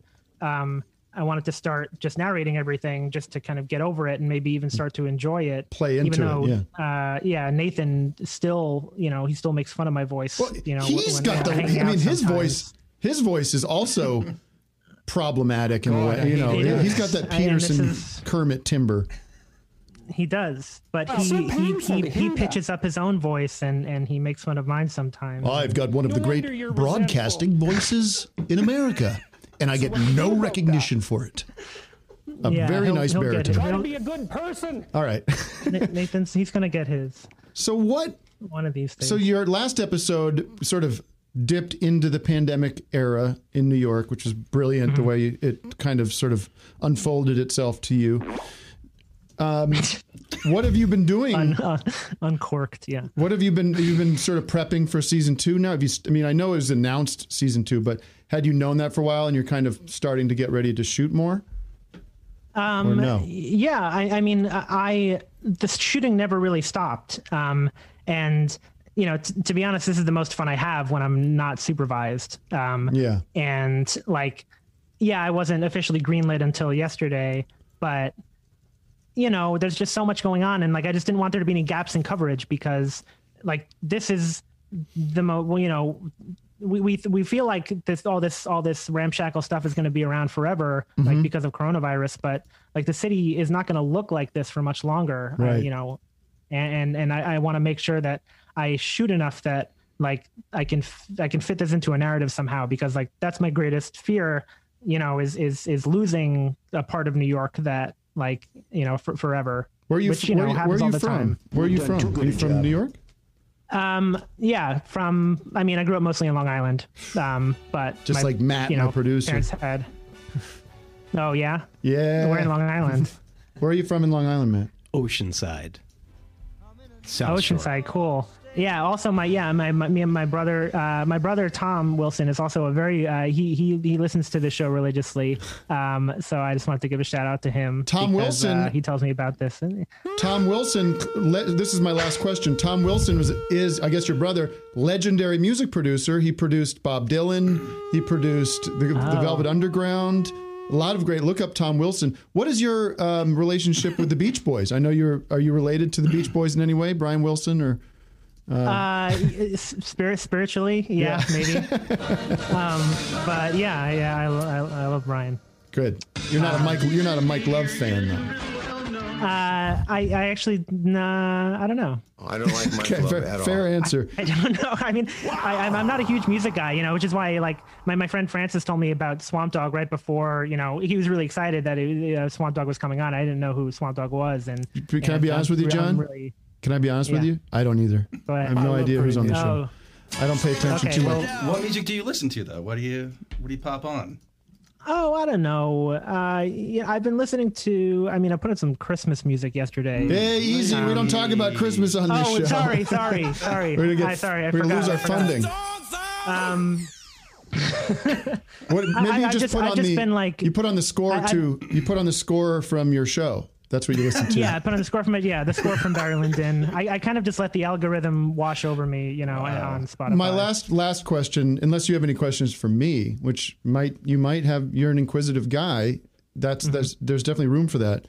um i wanted to start just narrating everything just to kind of get over it and maybe even start to enjoy it Play even into it, though, yeah. uh yeah nathan still you know he still makes fun of my voice you know he's got the i mean his sometimes. voice his voice is also problematic in a way you know it is. he's got that And this peterson is- kermit timber He does, but Oh, he so he, he, he hear that. pitches up his own voice and and he makes one of mine sometimes. I've got one of the great broadcasting voices in America, and I get no recognition for it. A Yeah, very he'll- nice he'll get it. baritone. He'll- Be a good person. All right. Na- Nathan's he's gonna get his. So what? One of these things. So your last episode sort of dipped into the pandemic era in New York, which was brilliant. The mm-hmm. way it kind of sort of unfolded itself to you. Um, what have you been doing? Un- uh, uncorked, yeah. What have you been? You've been sort of prepping for season two now. Have you? I mean, I know it was announced season two, but had you known that for a while, and you're kind of starting to get ready to shoot more? Um, no? Yeah, I, I mean, I the shooting never really stopped. Um, and you know, t- to be honest, this is the most fun I have when I'm not supervised. Um, Yeah. and like, yeah, I wasn't officially greenlit until yesterday, but you know, there's just so much going on, and like, I just didn't want there to be any gaps in coverage because, like, this is the mo, well, you know, we we we feel like this all this all this ramshackle stuff is going to be around forever, like Mhm. because of coronavirus, but like the city is not going to look like this for much longer, uh, Right. you know, and and, and I, I want to make sure that I shoot enough that like I can f- I can fit this into a narrative somehow because like that's my greatest fear, you know, is is is losing a part of New York that like you know for, forever. Where are you, which, f- you know where, where happens are all you the from? time. Where are you from? Are you from New York? Um, yeah, from I mean, I grew up mostly in Long Island, um, but Just my, like Matt, you my know, producer. parents had. Oh yeah, Yeah. we're in Long Island. Where are you from in Long Island, Matt? Oceanside. South Oceanside, cool. Yeah. Also, my yeah, my, my me and my brother, uh, my brother Tom Wilson is also a very uh, he he he listens to the show religiously. Um, so I just wanted to give a shout out to him. Tom because, Wilson- uh, he tells me about this. Tom Wilson. Le- this is my last question. Tom Wilson was is I guess your brother, legendary music producer. He produced Bob Dylan. He produced the, the Oh. Velvet Underground. A lot of great. Look up Tom Wilson. What is your um, relationship with the Beach Boys? I know you're. Are you related to the Beach Boys in any way, Brian Wilson or? Uh, spirit spiritually, yeah, Yeah. maybe. um, but yeah, yeah, I, I, I love Brian. Good. You're not a Mike. You're not a Mike Love fan though. Uh, I, I actually, nah, I don't know. I don't like Mike Okay, Love fair, at all. fair answer. I don't know. I mean, I, I'm, I'm not a huge music guy, you know, which is why, like, my, my friend Francis told me about Swamp Dogg right before, you know, he was really excited that it, uh, Swamp Dogg was coming on. I didn't know who Swamp Dogg was. And Can I and be I'm honest with you, re- John? Really, Can I be honest with you? I don't either. Go I ahead. have no idea who's on the show. Oh. I don't pay attention Okay, too well- much. What music do you listen to though? What do you what do you pop on? Oh, I don't know. Uh, yeah, I've been listening to. I mean, I put in some Christmas music yesterday. Hey, easy. we don't talk about Christmas on this oh, show. sorry, sorry, sorry. We're gonna get. I, sorry, I we're gonna lose I our forgot. funding. Um, What, maybe I- you I've just, just- put I've on just the. been, like- you put on the score I- I- to. You put on the score from your show. That's what you listen to. yeah, I put on the score from it. Yeah, the score from Barry Lyndon. I, I kind of just let the algorithm wash over me, you know, on Spotify. My last last question, unless you have any questions for me, which might you might have. You're an inquisitive guy. That's Mm-hmm. there's there's definitely room for that.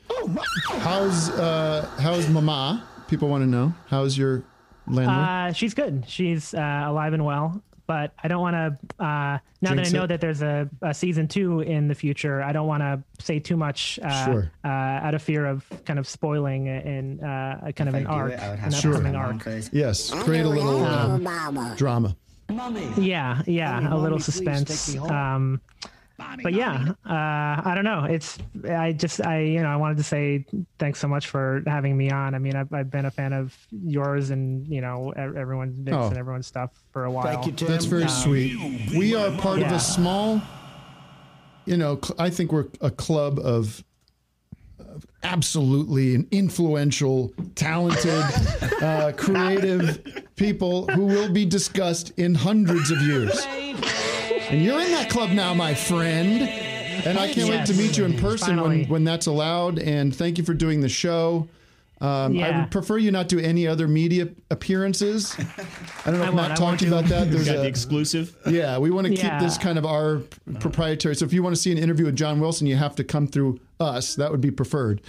How's uh how's Mama? People want to know. How's your landlord? Uh, she's good. She's uh, alive and well. But I don't want to. Uh, now Jinx that I know it. that there's a, a season two in the future, I don't want to say too much uh, Sure. uh, out of fear of kind of spoiling in uh, kind of an I arc, it, I would have an Sure. upcoming arc. yes, create a little uh, drama. Yeah, yeah, Mommy, a little mommy, please suspense. take me. But yeah, uh, I don't know. It's I just I you know I wanted to say thanks so much for having me on. I mean I've, I've been a fan of yours and you know e- everyone's Vicks Oh. and everyone's stuff for a while. Thank you. That's very Um, sweet. We are part of a small, you know, cl- I think we're a club of of absolutely an influential, talented, uh, creative people who will be discussed in hundreds of years. And you're in that club now, my friend. And I can't wait to meet you in person when, Finally. when that's allowed. And thank you for doing the show. Um, I would prefer you not do any other media appearances. I don't know I if won't, Matt I talked to you about that. We There's got a, the exclusive. yeah, we want to keep this kind of our proprietary. So if you want to see an interview with John Wilson, you have to come through us. That would be preferred.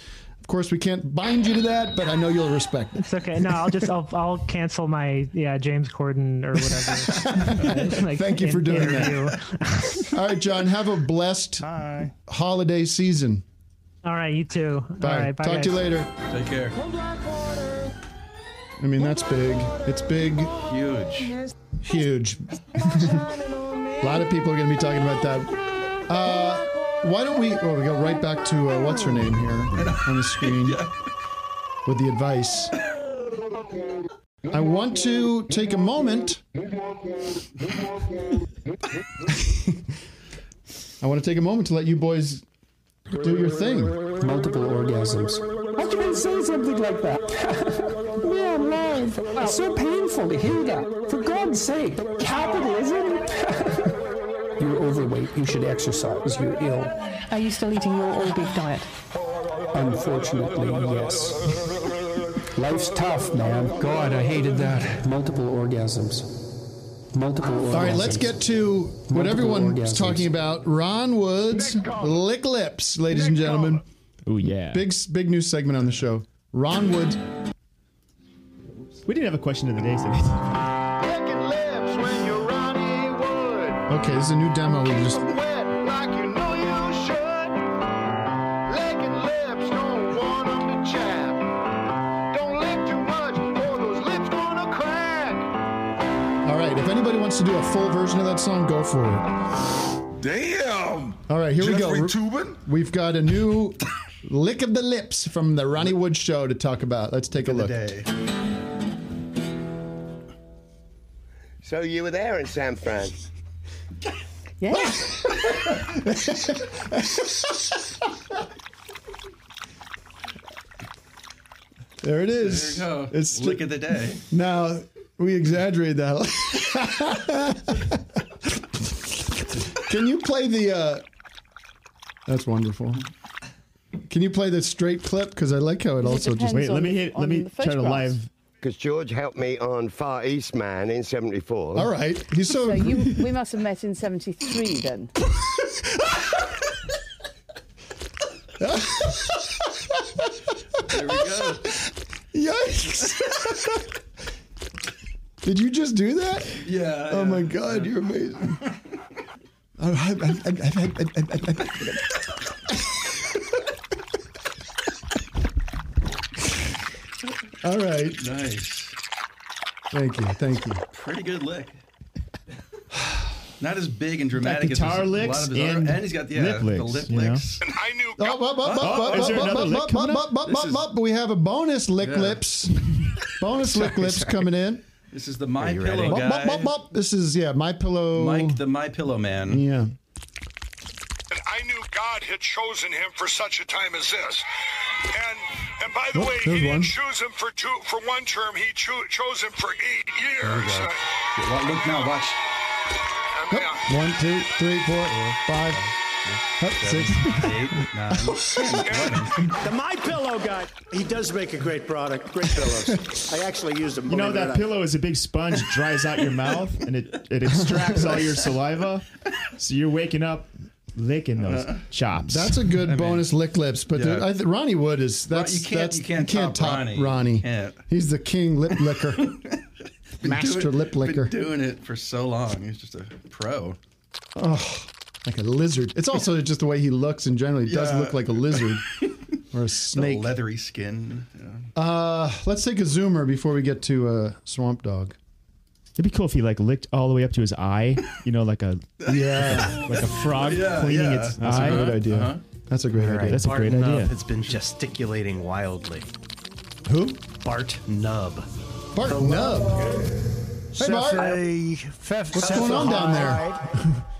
Of course, we can't bind you to that, but I know you'll respect it. It's okay. No, I'll just I'll I'll cancel my yeah James Corden or whatever. Like, Thank you for in- doing interview. that. All right, John, have a blessed Hi. holiday season. All right, you too. Bye. All right, bye Talk to you later. Take care. I mean, that's big. It's big, Huge. huge. a lot of people are going to be talking about that. Uh, why don't we? Well, we go right back to uh, what's her name here on the screen with the advice. I want to take a moment. I want to take a moment to let you boys do your thing. Multiple orgasms. How can I say something like that? We're alive. It's so painful to hear that. For God's sake, capitalism? You're overweight. You should exercise. You're ill. Are you still eating your all beef diet? Unfortunately, yes. Life's tough, man. God, I hated that. Multiple orgasms. Multiple orgasms. All right, let's get to what Multiple everyone's orgasms. talking about. Ron Woods, Lick Lips, ladies and gentlemen. Oh yeah. Big big new segment on the show. Ron Woods. We didn't have a question of the day, so Okay, this is a new demo. We just Wet like you know you should. Licking lips, don't want 'em to. Don't lick too much or those lips gonna crack. All right, if anybody wants to do a full version of that song, go for it. Damn. All right, here we go. Tubin? We've got a new lick of the lips from the Ronnie Wood show to talk about. Let's take a look. So you were there in San Fran? Yes. There it is. There you go. It's Lick of the day. Now we exaggerated that. Can you play the? uh That's wonderful. Can you play the straight clip? Because I like how it also just. Because George helped me on Far East Man in '74. All right, he's so. So you, we must have met in '73 then. There we go. Yikes! Did you just do that? Yeah. Oh my God, you're amazing. All right. Nice. Thank you. Thank you. Pretty good lick. Not as big and dramatic as guitar his, licks a lot of his and other, and he's got yeah, lip licks, the lip you know? licks. Up, up, up, Oh, up, up, up, up, up, up? up, up, up. We have a bonus lick Yeah. lips. Bonus lick lips coming in. This is the My Pillow guy, Up, up, up, up. This is yeah, my pillow. Mike, the My Pillow man. Yeah. And I knew God had chosen him for such a time as this. And and by the Oh, way, he one. didn't choose him for two for one term. He cho- chose him for eight There we years. go. Uh, Wa- Look now, watch. Up. One, two, three, four, five, up, six. Eight, nine, ten, The My Pillow guy. He does make a great product. Great pillows. I actually used them. You know believe it or that not. pillow is a big sponge, dries out your mouth, and it, it extracts all your saliva. So you're waking up licking those chops. That's a good bonus lick lips, but Yeah. the, I th- Ronnie Wood is that's you can't- that's you can't top Ronnie. Ronnie. Can't. He's the king lip licker, master doing- lip licker. Been doing it for so long. He's just a pro. Oh, like a lizard. It's also just the way he looks in general. He does look like a lizard or a No snake. leathery skin. Yeah. Uh, let's take a zoomer before we get to uh, Swamp Dogg. It'd be cool if he like licked all the way up to his eye. You know, like a Yeah. like a frog Yeah, cleaning yeah. its That's a eye. great idea. Uh-huh. That's a great All idea. That's a Bart great Nub idea. has been gesticulating wildly. Who? Bart Nub. Bart Nub. Hey, Bart. What's going on down there?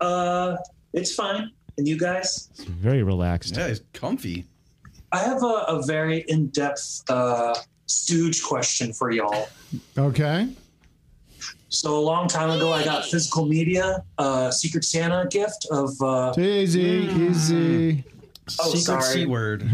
Uh, it's fine. And you guys? It's Very relaxed. Yeah, he's comfy. I have a, a very in-depth uh, stooge question for y'all. Okay. So a long time ago, I got physical media, uh, Secret Santa gift of. Uh, Easy, easy. Oh, Secret sorry. C word.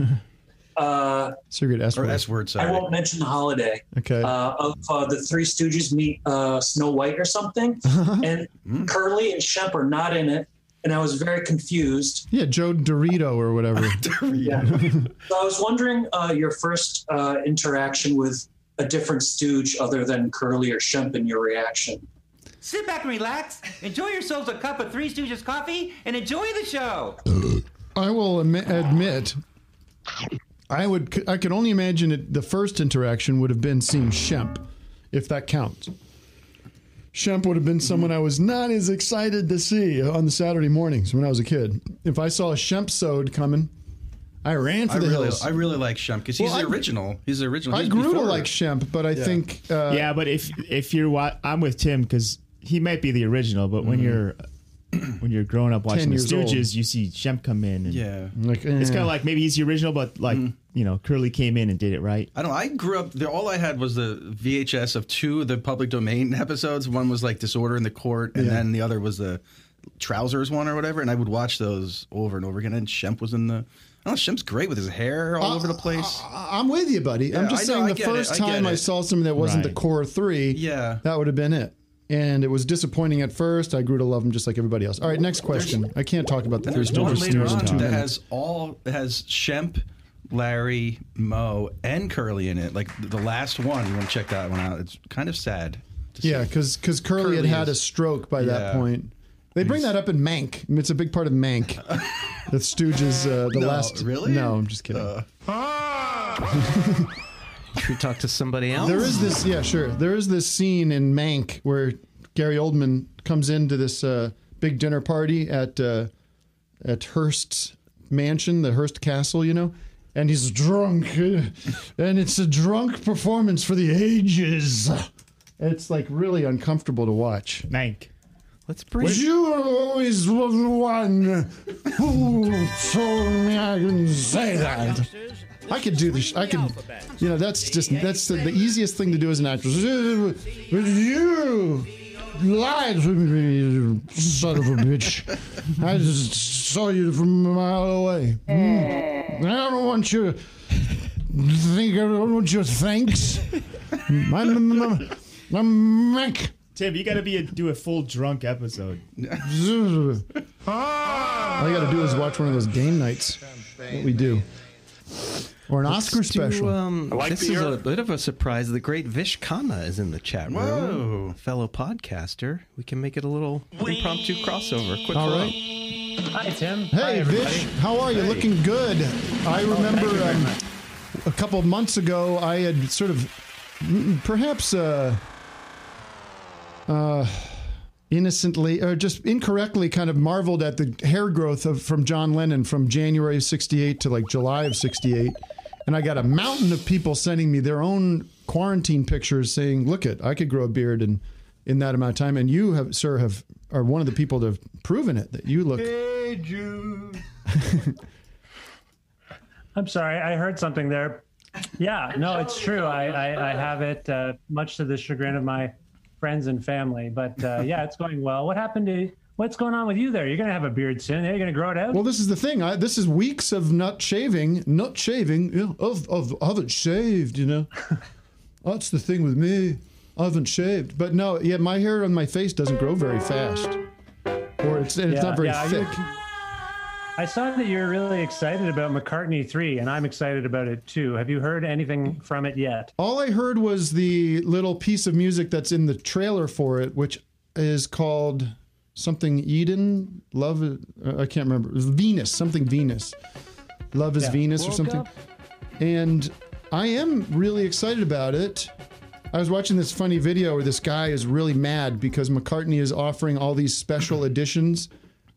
Uh, Secret S Or word. S word, I won't mention the holiday. Okay. Uh, of uh, the Three Stooges meet uh, Snow White or something, and Curly and Shemp are not in it, and I was very confused. Yeah, Joe Dorito or whatever. Yeah. so I was wondering uh, your first uh, interaction with a different Stooge other than Curly or Shemp in your reaction. Sit back and relax. Enjoy yourselves a cup of Three Stooges coffee and enjoy the show. Uh, I will admit, admit I would. I could only imagine it. The first interaction would have been seeing Shemp, if that counts. Shemp would have been someone I was not as excited to see on the Saturday mornings when I was a kid. If I saw a Shemp sode coming, I ran for I the really, hills. I really like Shemp because he's Well, the I- original. He's the original. I He's grew to like Shemp, but I Yeah. think uh, yeah, but if if you're wa- I'm with Tim because he might be the original, but when Mhm. you're when you're growing up watching the years old. Stooges, you see Shemp come in. And Yeah. Like, it's eh. kind of like maybe he's the original, but like you know, Curly came in and did it right. I don't. I grew up there. All I had was the VHS of two of the public domain episodes. One was like Disorder in the Court, and Yeah. then the other was the Trousers one or whatever. And I would watch those over and over again. And Shemp was in the. Oh, Shem's great with his hair all over the place. I- I'm with you, buddy. I'm just know, saying I the get it, first I time I saw something that wasn't the core three, Yeah. that would have been it. And it was disappointing at first. I grew to love him just like everybody else. All right, next question. I can't talk about the Three there's one Stooges later on that has all has Shemp, Larry, Moe, and Curly in it. Like the last one, you want to check that one out. It's kind of sad. to Yeah, because because Curly, had Curly had a is- stroke by that point. They bring that up in Mank. It's a big part of Mank. the Stooges, uh, the No, last. really? No, I'm just kidding. Should we talk to somebody else? There is this, yeah, sure. There is this scene in Mank where Gary Oldman comes into this uh, big dinner party at uh, at Hearst's mansion, the Hearst Castle, you know, and he's drunk, uh, and it's a drunk performance for the ages. It's like really uncomfortable to watch. Mank. Let's bring. You always the one who told me I can say that. I could do this. I could, you know, that's just that's the, the easiest thing to do as an actress. You lied to me, you son of a bitch. I just saw you from a mile away. Mm. I don't want you to think. I don't want your thanks. I'm, I'm, I'm Mac. Tim, you got to be a, do a full drunk episode. All you got to do is watch one of those game nights. What we do. Or an Let's Oscar do, special. um, this is a bit of a surprise. The great Vish Khanna is in the chat room. Whoa. Fellow podcaster. We can make it a little impromptu crossover. Quick All throw. right. Hi, Tim. Hey, Vish, how are you? Looking good. I remember um, a couple of months ago, I had sort of mm, perhaps uh, uh, innocently or just incorrectly kind of marveled at the hair growth of from John Lennon from January of 68 to like July of 68. And I got a mountain of people sending me their own quarantine pictures saying, look it, I could grow a beard in, in that amount of time. And you have, sir, have are one of the people that have proven it, that you look Hey, Jude. I'm sorry, I heard something there. Yeah, no, it's true. I, I, I have it, uh, much to the chagrin of my friends and family. But uh, yeah, it's going well. What happened to? What's going on with you there? You're gonna have a beard soon. Are you gonna grow it out? Well, this is the thing. I, this is weeks of not shaving, not shaving. You know, of of I haven't shaved. You know, that's the thing with me. I haven't shaved. But no, yeah, my hair on my face doesn't grow very fast, or it's it's Yeah, not very yeah, thick. I saw that you're really excited about McCartney 3, and I'm excited about it too. Have you heard anything from it yet? All I heard was the little piece of music that's in the trailer for it, which is called something Eden. Love, uh, I can't remember. Venus, something Venus. Love is Yeah. Venus or something. up. And I am really excited about it. I was watching this funny video where this guy is really mad because McCartney is offering all these special editions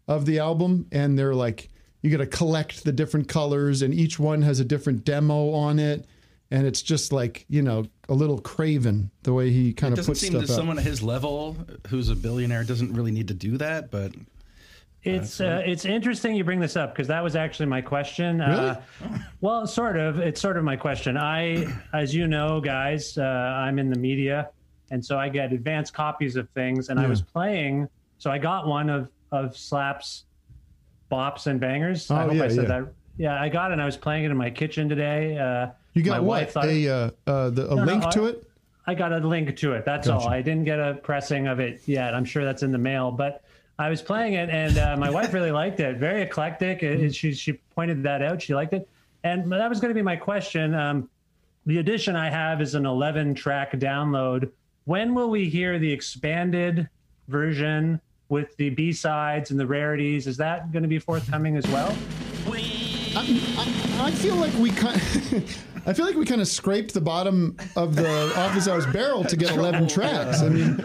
of the album, and they're like, you got to collect the different colors, and each one has a different demo on it, and it's just like you know a little craven the way he kind It of doesn't puts seem stuff to out. someone at his level who's a billionaire doesn't really need to do that, but It's uh, it's interesting you bring this up because that was actually my question. Uh, well, sort of. It's sort of my question. I, as you know, guys, uh, I'm in the media, and so I get advanced copies of things. And I was playing, so I got one of of Slaps, Bops, and Bangers. Oh, I hope yeah, I said yeah. that. Yeah, I got it. and I was playing it in my kitchen today. Uh, you got wife what a uh, uh, the, a No, no, link to I- it? I got a link to it. That's Gotcha. all. I didn't get a pressing of it yet. I'm sure that's in the mail, but I was playing it, and uh, my wife really liked it. Very eclectic. It- she she pointed that out. She liked it, and that was going to be my question. Um, the edition I have is an 11 track download. When will we hear the expanded version with the B sides and the rarities? Is that going to be forthcoming as well? I feel like we kind. I feel like we kind of scraped the bottom of the office hours barrel to get 11 tracks. I mean,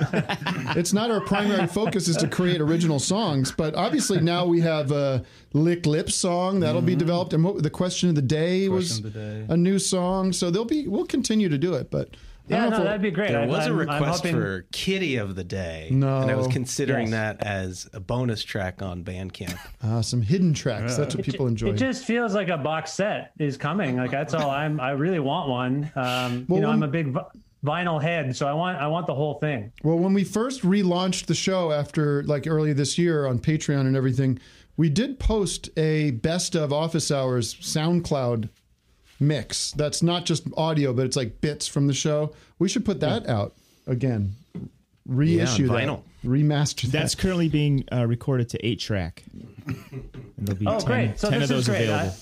it's not our primary focus is to create original songs, but obviously now we have a Lick Lip song that'll be mm-hmm. developed, and what the question of the day was Question of the day. a new song. So there'll be we'll continue to do it, but I Yeah, no, if that'd be great. There I- was a I'm- I'm request hoping- for Kitty of the Day. No. And I was considering Yes. that as a bonus track on Bandcamp. uh, some hidden tracks. That's what It ju- people enjoy. It just feels like a box set is coming. Like that's all I'm. I really want one. Um, Well, you know, when- I'm a big vinyl head, so I want. I want the whole thing. Well, when we first relaunched the show after like earlier this year on Patreon and everything, we did post a best of Office Hours SoundCloud mix. That's not just audio, but it's like bits from the show. We should put that out again. Reissue Yeah, that. vinyl. Remaster that. That's currently being uh, recorded to eight track. And there'll be Oh, 10, great! So 10 this of is great. available. I-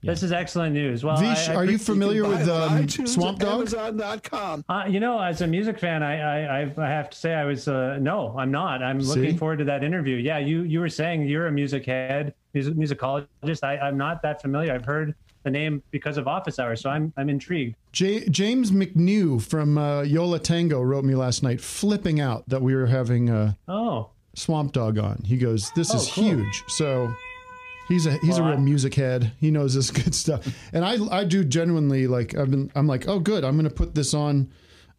This is excellent news. Well, Vish, I- I are you pre- familiar with um, Swamp Dogg? Amazon.com. Uh, you know, as a music fan, I, I I- I have to say I was uh, no, I'm not. I'm See? looking forward to that interview. Yeah, you you were saying you're a music head, music, musicologist. I, I'm not that familiar. I've heard the name because of Office Hours, so I'm I'm intrigued. J- James McNew from uh, Yo La Tengo wrote me last night, flipping out that we were having uh, Oh, Swamp Dogg on. He goes, "This Oh, is cool. huge." So he's a he's Well, a real music head. He knows this good stuff, and I I do genuinely like. I've been I'm like, oh, good. I'm to put this on,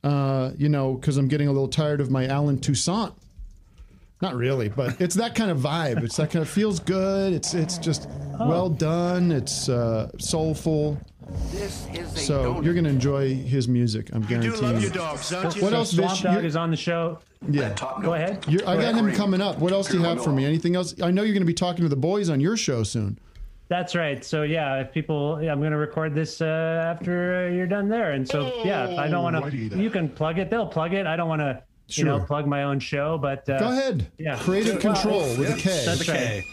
uh, you know, because I'm getting a little tired of my Allen Toussaint. Not really, but it's that kind of vibe. It's that kind of feels good. It's it's just Oh. well done. It's uh, soulful. This is a So donut. you're going to enjoy his music. I'm You do guaranteeing. love your dogs, don't you? What So else, Swamp Vish? Dog You're- is on the show. Yeah. Go ahead. You're, I got him coming up. What else do you have for me? Anything else? I know you're going to be talking to the boys on your show soon. That's right. So yeah, if people, I'm going to record this uh, after uh, you're done there, and so yeah, if I don't want to. You can plug it. They'll plug it. I don't want to, you know, Sure. plug my own show, but uh, Go ahead. Yeah, Creative Well, control with a K. That's The right. K.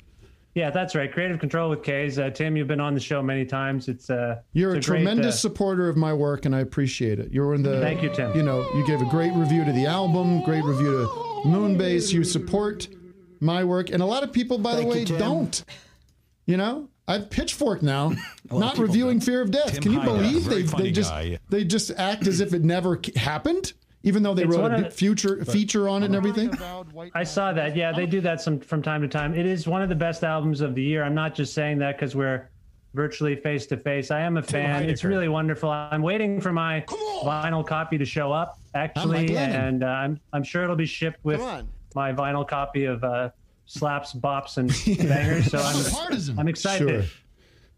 Yeah, that's right. Creative control with K's. Uh, Tim, you've been on the show many times. It's uh, You're a it's great, tremendous uh, supporter of my work, and I appreciate it. You're in the. Thank you, Tim. You know, you gave a great review to the album, great review to Moonbase. You support my work, and a lot of people, by the Thank you, way, Tim. don't. You know, I've Pitchfork now, not reviewing don't. Fear of Death. Tim Can you Hyde, believe they they just guy. they just act as if it never happened, even though they It's wrote a the- future feature on it and everything. I saw that. Yeah, they do that some from time to time. It is one of the best albums of the year. I'm not just saying that because we're virtually face to face. I am a fan. It's really wonderful. I'm waiting for my vinyl copy to show up actually, Lennon. and uh, I'm I'm sure it'll be shipped with my vinyl copy of uh, slaps, bops, and bangers. So I'm. I'm excited. Sure.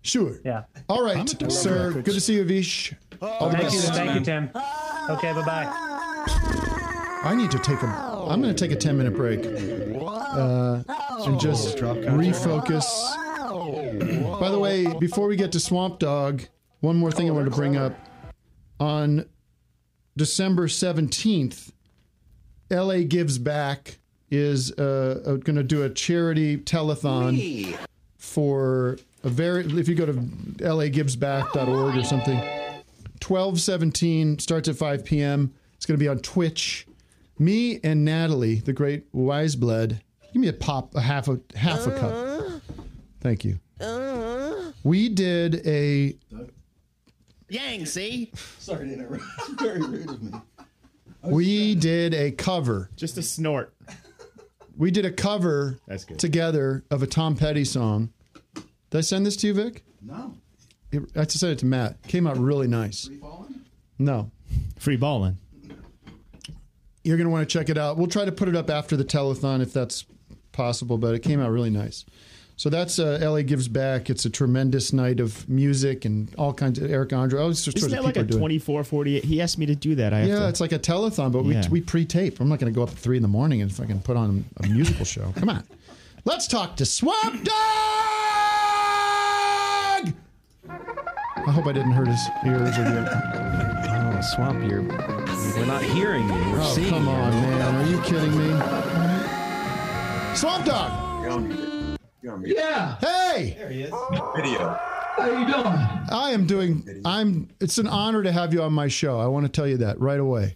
Sure. Yeah. All right, sir. Good to see you, Vish. All the Thank you. Thank you, Tim. Okay. Bye bye. I need to take a. I'm going to take a 10 minute break uh, and just refocus. By the way, before we get to Swamp Dogg, one more thing I wanted to bring up. On December 17th, LA Gives Back is uh, uh, going to do a charity telethon for a very. If you go to lagivesback.org or something, 1217 starts at 5 p.m. It's going to be on Twitch. Me and Natalie, the great Weyes Blood, give me a pop, a half a half a cup. Uh-huh. Thank you. Uh-huh. We did a Yang, see? Sorry to interrupt. Very rude of me. we did a cover. Just a snort. We did a cover That's good. together of a Tom Petty song. Did I send this to you, Vic? No. It, I just sent it to Matt. Came out really nice. Free balling? No. Free balling. You're going to want to check it out. We'll try to put it up after the telethon if that's possible, but it came out really nice. So that's uh, LA Gives Back. It's a tremendous night of music and all kinds of Eric Andre. Oh, it's just Isn't that like a are doing. 24, 48? He asked me to do that. I have Yeah, to, it's like a telethon, but Yeah. we, we pre-tape. I'm not going to go up at three in the morning and fucking put on a musical show. Come on, let's talk to Swamp Dogg. I hope I didn't hurt his ears again. Oh, Swamp, you're. We're not hearing you. We're Oh, seeing come you. on, man! Are you kidding me? Swamp Dogg. Yeah. Hey, There he is. Video. How you doing? I am doing. I'm. It's an honor to have you on my show. I want to tell you that right away.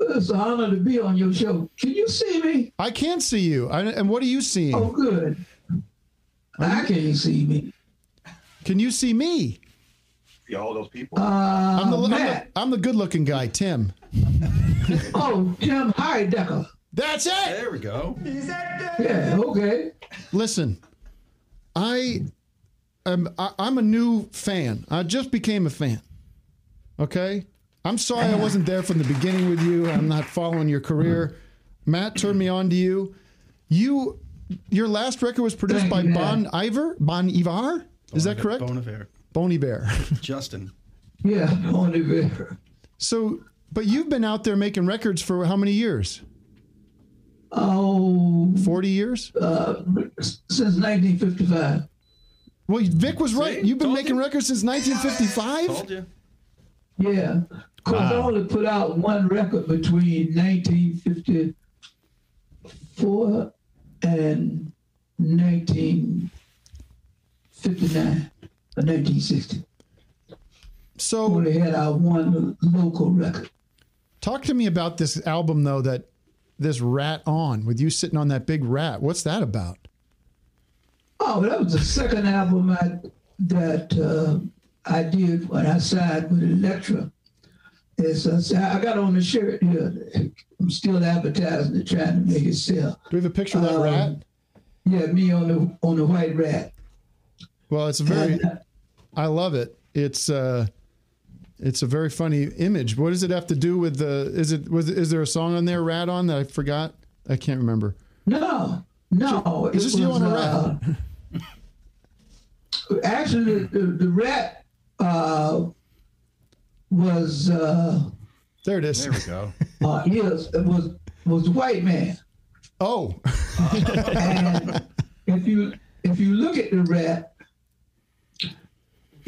It's an honor to be on your show. Can you see me? I can't see you. I, and what are you seeing? Oh, good. I can't see me. Can you see me? Yeah, all those people. Uh, I'm the, I'm the, I'm the good-looking guy, Tim. Oh, Tim Heidecker. That's it. There we go. Yeah, okay. Listen, I am. I, I'm a new fan. I just became a fan. Okay. I'm sorry I wasn't there from the beginning with you. I'm not following your career. Matt turned me on to you. You, your last record was produced Thank by you, Bon Matt. Iver. Bon Ivar. Is that correct? Bon Iver. Bon Bear. Justin. Yeah, on Bear. So, but you've been out there making records for how many years? Oh, 40 years? Uh, since 1955. Well, Vic was right. You've been making records since 1955? Told you. Yeah. Of course, I only put out one record between 1954 and 1959 or 1960. So we had our one local record. Talk to me about this album, though, that this rat on with you sitting on that big rat. What's that about? Oh, that was the second album I, that uh, I did when I signed with Elektra. It's, uh, I got on the shirt here. I'm still advertising it, trying to make it sell. Do we have a picture of that Um, rat? Yeah, me on the on the white rat. Well, it's a very. I love it. It's uh, it's a very funny image. What does it have to do with the? Is it was is there a song on there, "Rat" on that I forgot? I can't remember. No, no, It's just you on a rat. uh, actually, the, the, the rat uh, was uh, there. It is. There we go. uh, yes, it was was the white man. Oh, and if you if you look at the rat,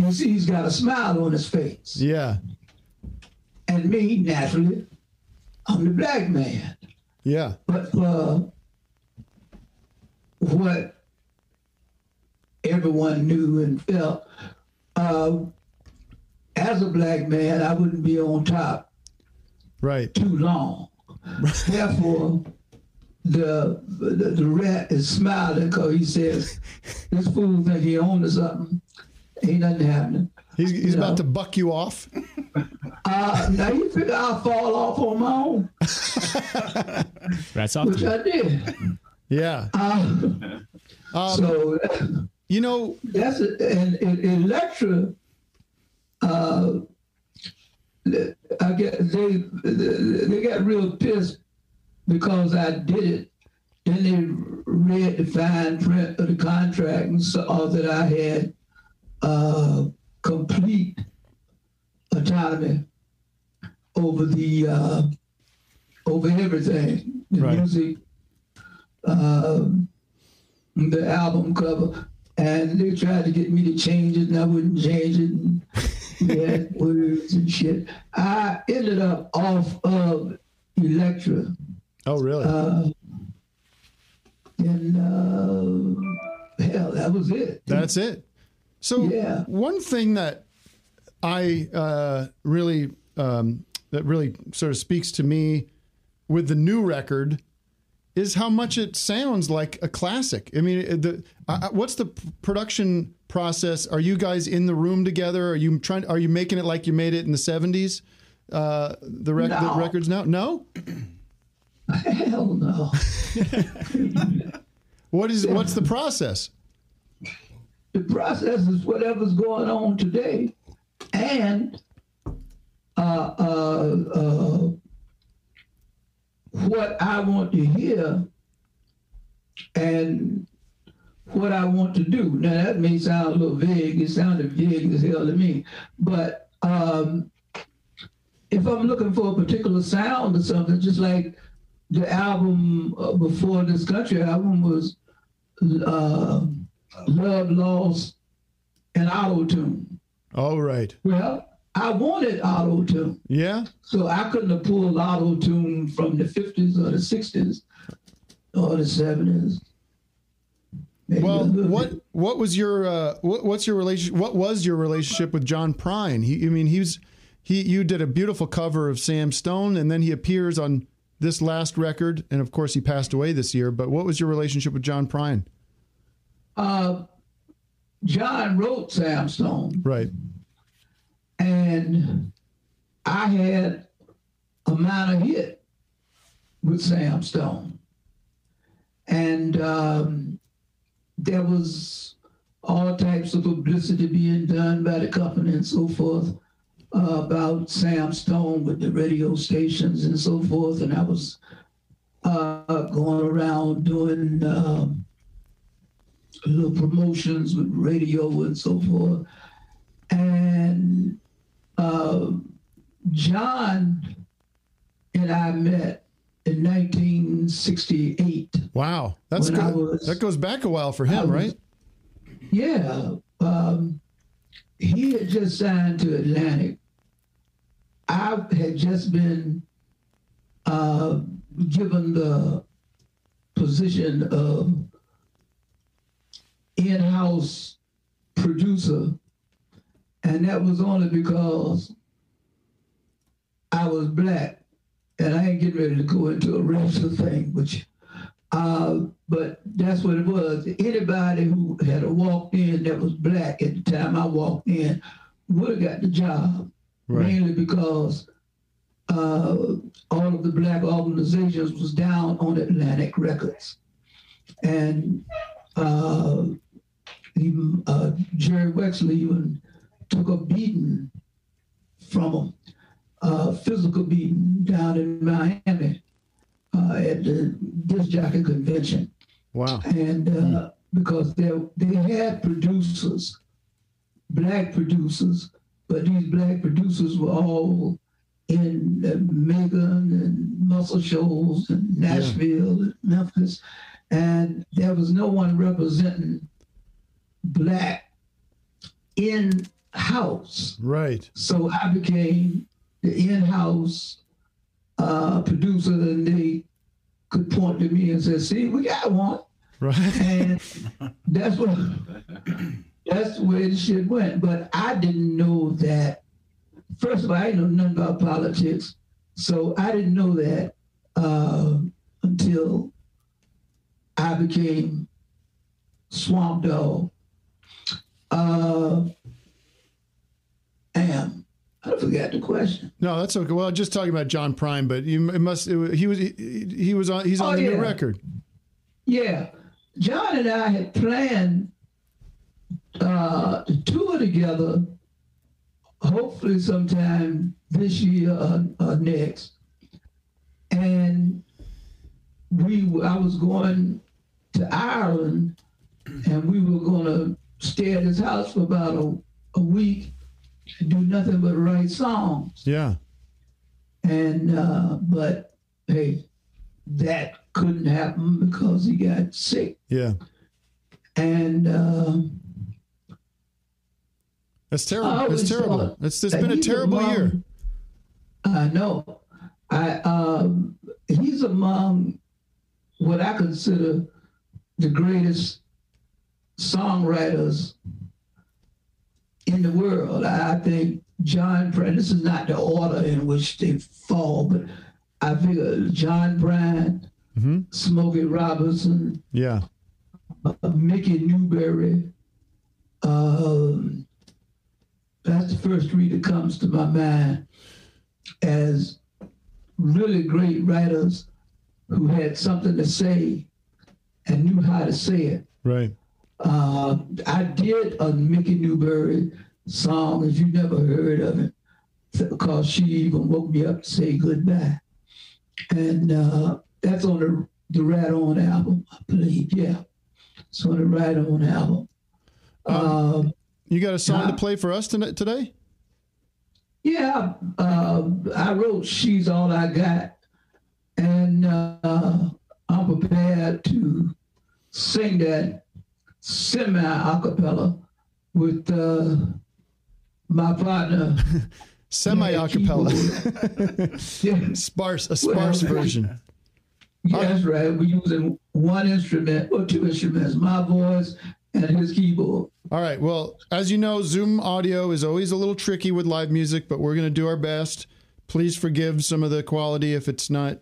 you see he's got a smile on his face. Yeah. And me, naturally, I'm the black man. Yeah. But for what everyone knew and felt, uh, as a black man, I wouldn't be on top right too long. Therefore, the, the the rat is smiling because he says, "This fool think he owns something. Ain't nothing happening." He's, he's about to buck you off. Uh, now you figure I'll fall off on my own, Rats off. which I did. Yeah. Um, Um, so you know that's it. And, and Elektra, uh, I get they they got real pissed because I did it. Then they read the fine print of the contract and saw that I had uh, complete autonomy over the uh, over everything, the Right. music, um, the album cover, and they tried to get me to change it, and I wouldn't change it. And had words and shit. I ended up off of Elektra. Oh, really? Uh, and uh, hell, that was it. That's it. So one thing that I uh, really um, that really sort of speaks to me with the new record is how much it sounds like a classic. I mean, the uh, what's the production process? Are you guys in the room together? Are you trying? Are you making it like you made it in the seventies? Uh, the, rec- the No. records now? No. Hell no. What is? What's the process? The process is whatever's going on today, and uh, uh, uh, what I want to hear, and what I want to do. Now that may sound a little vague. It sounded vague as hell to me, but um, if I'm looking for a particular sound or something, just like the album uh, before this country album was. Uh, Love Loss and Auto Tune. All right. Well, I wanted Auto Tune. Yeah. So I couldn't have pulled Auto Tune from the 50s or the 60s or the 70s. Maybe Well, what bit. what was your uh, what, what's your relation? What was your relationship with John Prine? He, I mean, he was he. You did a beautiful cover of Sam Stone, and then he appears on this last record, and of course, he passed away this year. But what was your relationship with John Prine? Uh, John wrote Sam Stone, Right. and I had a minor hit with Sam Stone. And um, there was all types of publicity being done by the company and so forth uh, about Sam Stone with the radio stations and so forth. And I was uh, going around doing um, little promotions with radio and so forth. And uh, John and I met in 1968. Wow, that's good. was- that goes back a while for him, was- right? Yeah. Um, he had just signed to Atlantic. I had just been uh, given the position of in house producer, and that was only because I was black. And I ain't getting ready to go into a racial thing, which uh, but that's what it was. Anybody who had walked in that was black at the time I walked in would have got the job, Right. mainly because uh, all of the black organizations was down on Atlantic Records, and uh, even uh, Jerry Wexler even took a beating from him, uh, physical beating down in Miami uh, at the disc jockey convention. Wow. And uh, because they they had producers, black producers, but these black producers were all in Macon and Muscle Shoals and Nashville and Memphis, and there was no one representing black in house. Right. So I became the in-house uh, producer, and they could point to me and say, "See, we got one." Right. And that's what that's the way the shit went. But I didn't know that. First of all, I didn't know nothing about politics, so I didn't know that uh, until I became Swamp Dogg. Uh, am I forgot the question. No, that's okay. Well, just talking about John Prine, but you it must. It, he was he, he was on. He's on Oh, the new record. Yeah, John and I had planned uh, to tour together. Hopefully, sometime this year or, or next. And we, I was going to Ireland, and we were going to stay at his house for about a, a week and do nothing but write songs. Yeah. And uh, but hey, that couldn't happen because he got sick. Yeah. And um That's terrible. It's terrible. It's it's been a terrible among- year. I know. I um, he's among what I consider the greatest songwriters in the world. I think John Prine. This is not the order in which they fall, but I figure John Prine, Mm-hmm. Smokey Robinson, Yeah. uh, Mickey Newbury. Um, that's the first three that comes to my mind as really great writers who had something to say and knew how to say it. Right. Uh, I did a Mickey Newbury song, if you never heard of it, because she even woke me up to say goodbye. And uh, that's on the, the Right On album, I believe. Yeah. It's on the Rat On album. Um, You got a song to play for us tonight, today? yeah, uh, I wrote She's All I Got. And uh, I'm prepared to sing that semi a cappella with uh, my partner. Semi acapella. Yeah. sparse, a sparse Well, version. Yeah, that's right. We're using one instrument or two instruments, my voice and his keyboard. All right. Well, as you know, Zoom audio is always a little tricky with live music, but we're going to do our best. Please forgive some of the quality if it's not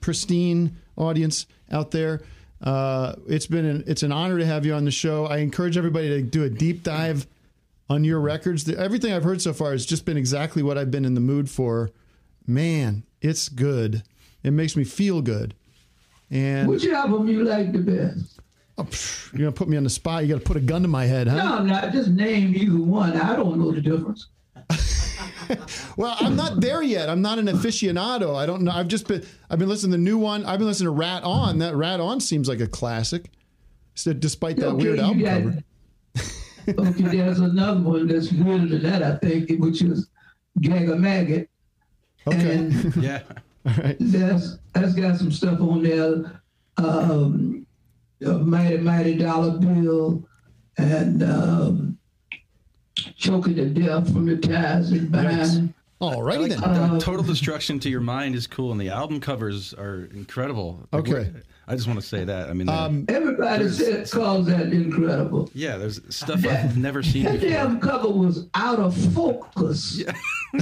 pristine audience out there. Uh, it's been an, it's an honor to have you on the show. I encourage everybody to do a deep dive on your records. Everything I've heard so far has just been exactly what I've been in the mood for. Man, it's good. It makes me feel good. And Which album you like the best? you're gonna put me on the spot. You got to put a gun to my head, huh? No, I'm not. Just name either one. I don't know the difference. Well, I'm not there yet. I'm not an aficionado. I don't know. I've just been I've been listening to the new one. I've been listening to Rat On. That Rat On seems like a classic. So despite that Okay, weird album got- cover. Okay, there's another one that's weirder than that, I think, which is Gag a Maggott. Okay. And Yeah. That's that's got some stuff on there. Um, a mighty mighty dollar bill and um, choking to death from the ties and behind. All I like, then. uh, Total Destruction to Your Mind is cool, and the album covers are incredible. Okay. I just want to say that. I mean, Um, Everybody there's- said calls that incredible. yeah, there's stuff I've never seen That before. damn cover was out of focus.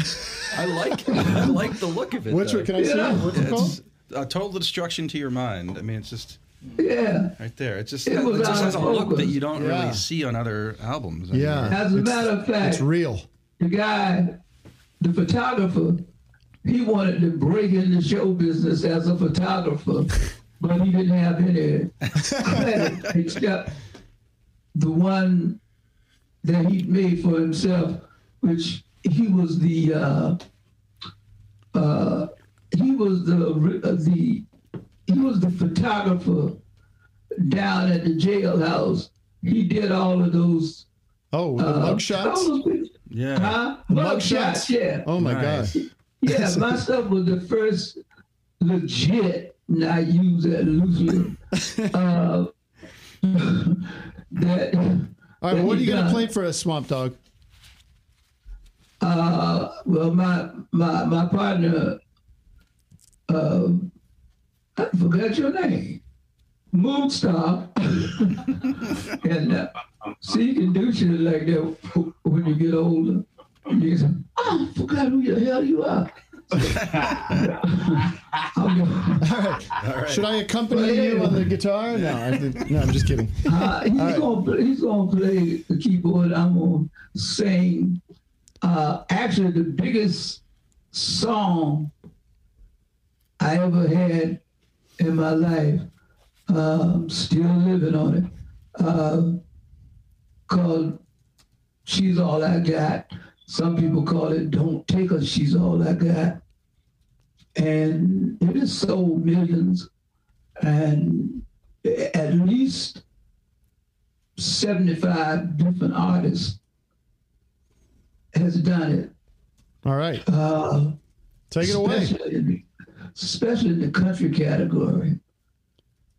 I like I like the look of it. Which though. one- can I see? Yeah. What's it It's, called? Uh, Total Destruction to Your Mind. I mean, it's just Yeah. right there. It just It it, just has a of look that you don't Yeah. really see on other albums. I mean, Yeah. As a It's- matter of fact, it's real. the guy, the photographer, he wanted to break into show business as a photographer, but he didn't have any credit except the one that he made for himself, which he was the uh, uh, he was the uh, the he was the photographer down at the jailhouse. He did all of those. Oh, the uh, mug shots? Yeah. Huh? Mug mug shots, shots? yeah. Oh my Nice. god. Yeah, my stuff was the first legit, and I use that loosely. uh, that. All right, what are you gonna play for us, Swamp Dogg? Uh, well, my my my partner, uh, I forgot your name, Moonstar, and uh, see, you can do shit like that when you get older. You say, "Oh, I forgot who the hell you are." all right. All right. Should I accompany you on the guitar? No, I think, no, I'm just kidding. Uh, he's, All right. gonna, play- he's gonna play the keyboard. I'm gonna sing. Uh, actually, the biggest song I ever had in my life. Um, still living on it. Uh, called "She's All I Got." Some people call it "Don't Take Her." She's all I got, and it has sold millions. And at least 75 different artists has done it. All right. Uh, Take it away. Especially in the- Especially in the country category.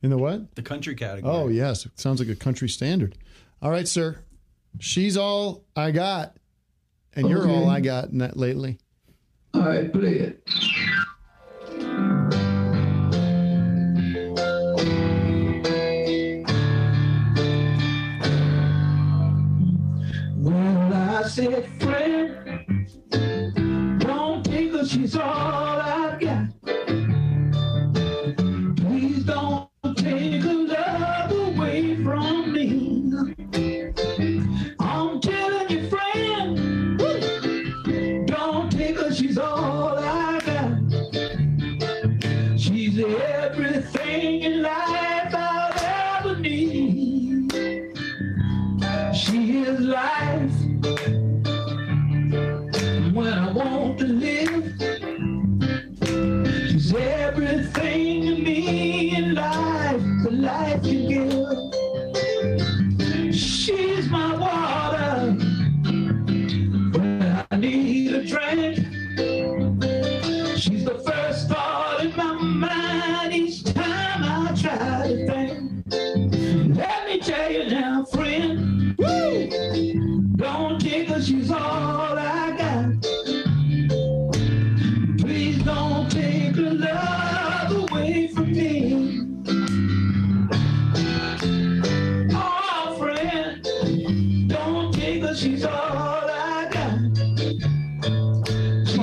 In the what? The country category. Oh yes, it sounds like a country standard. All right, sir. She's all I got, and you're all I got in that lately. All right, play it. Well, I said, friend, don't take her, she's all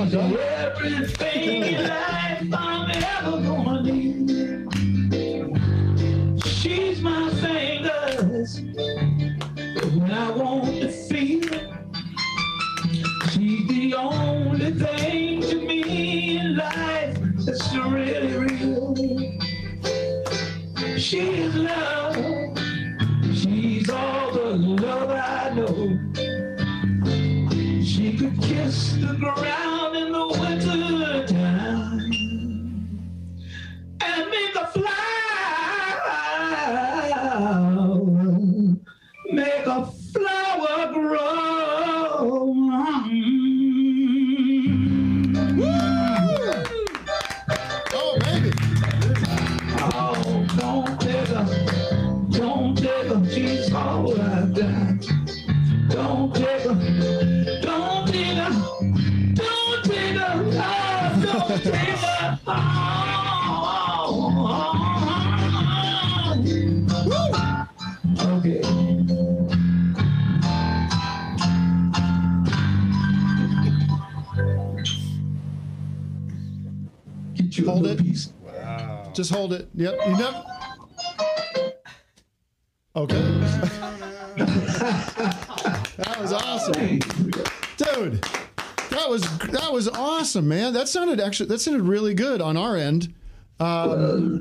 She's everything in life I'm ever gonna need. Yep. You never. Okay. that was awesome, dude. That was that was awesome, man. That sounded actually that sounded really good on our end. Uh,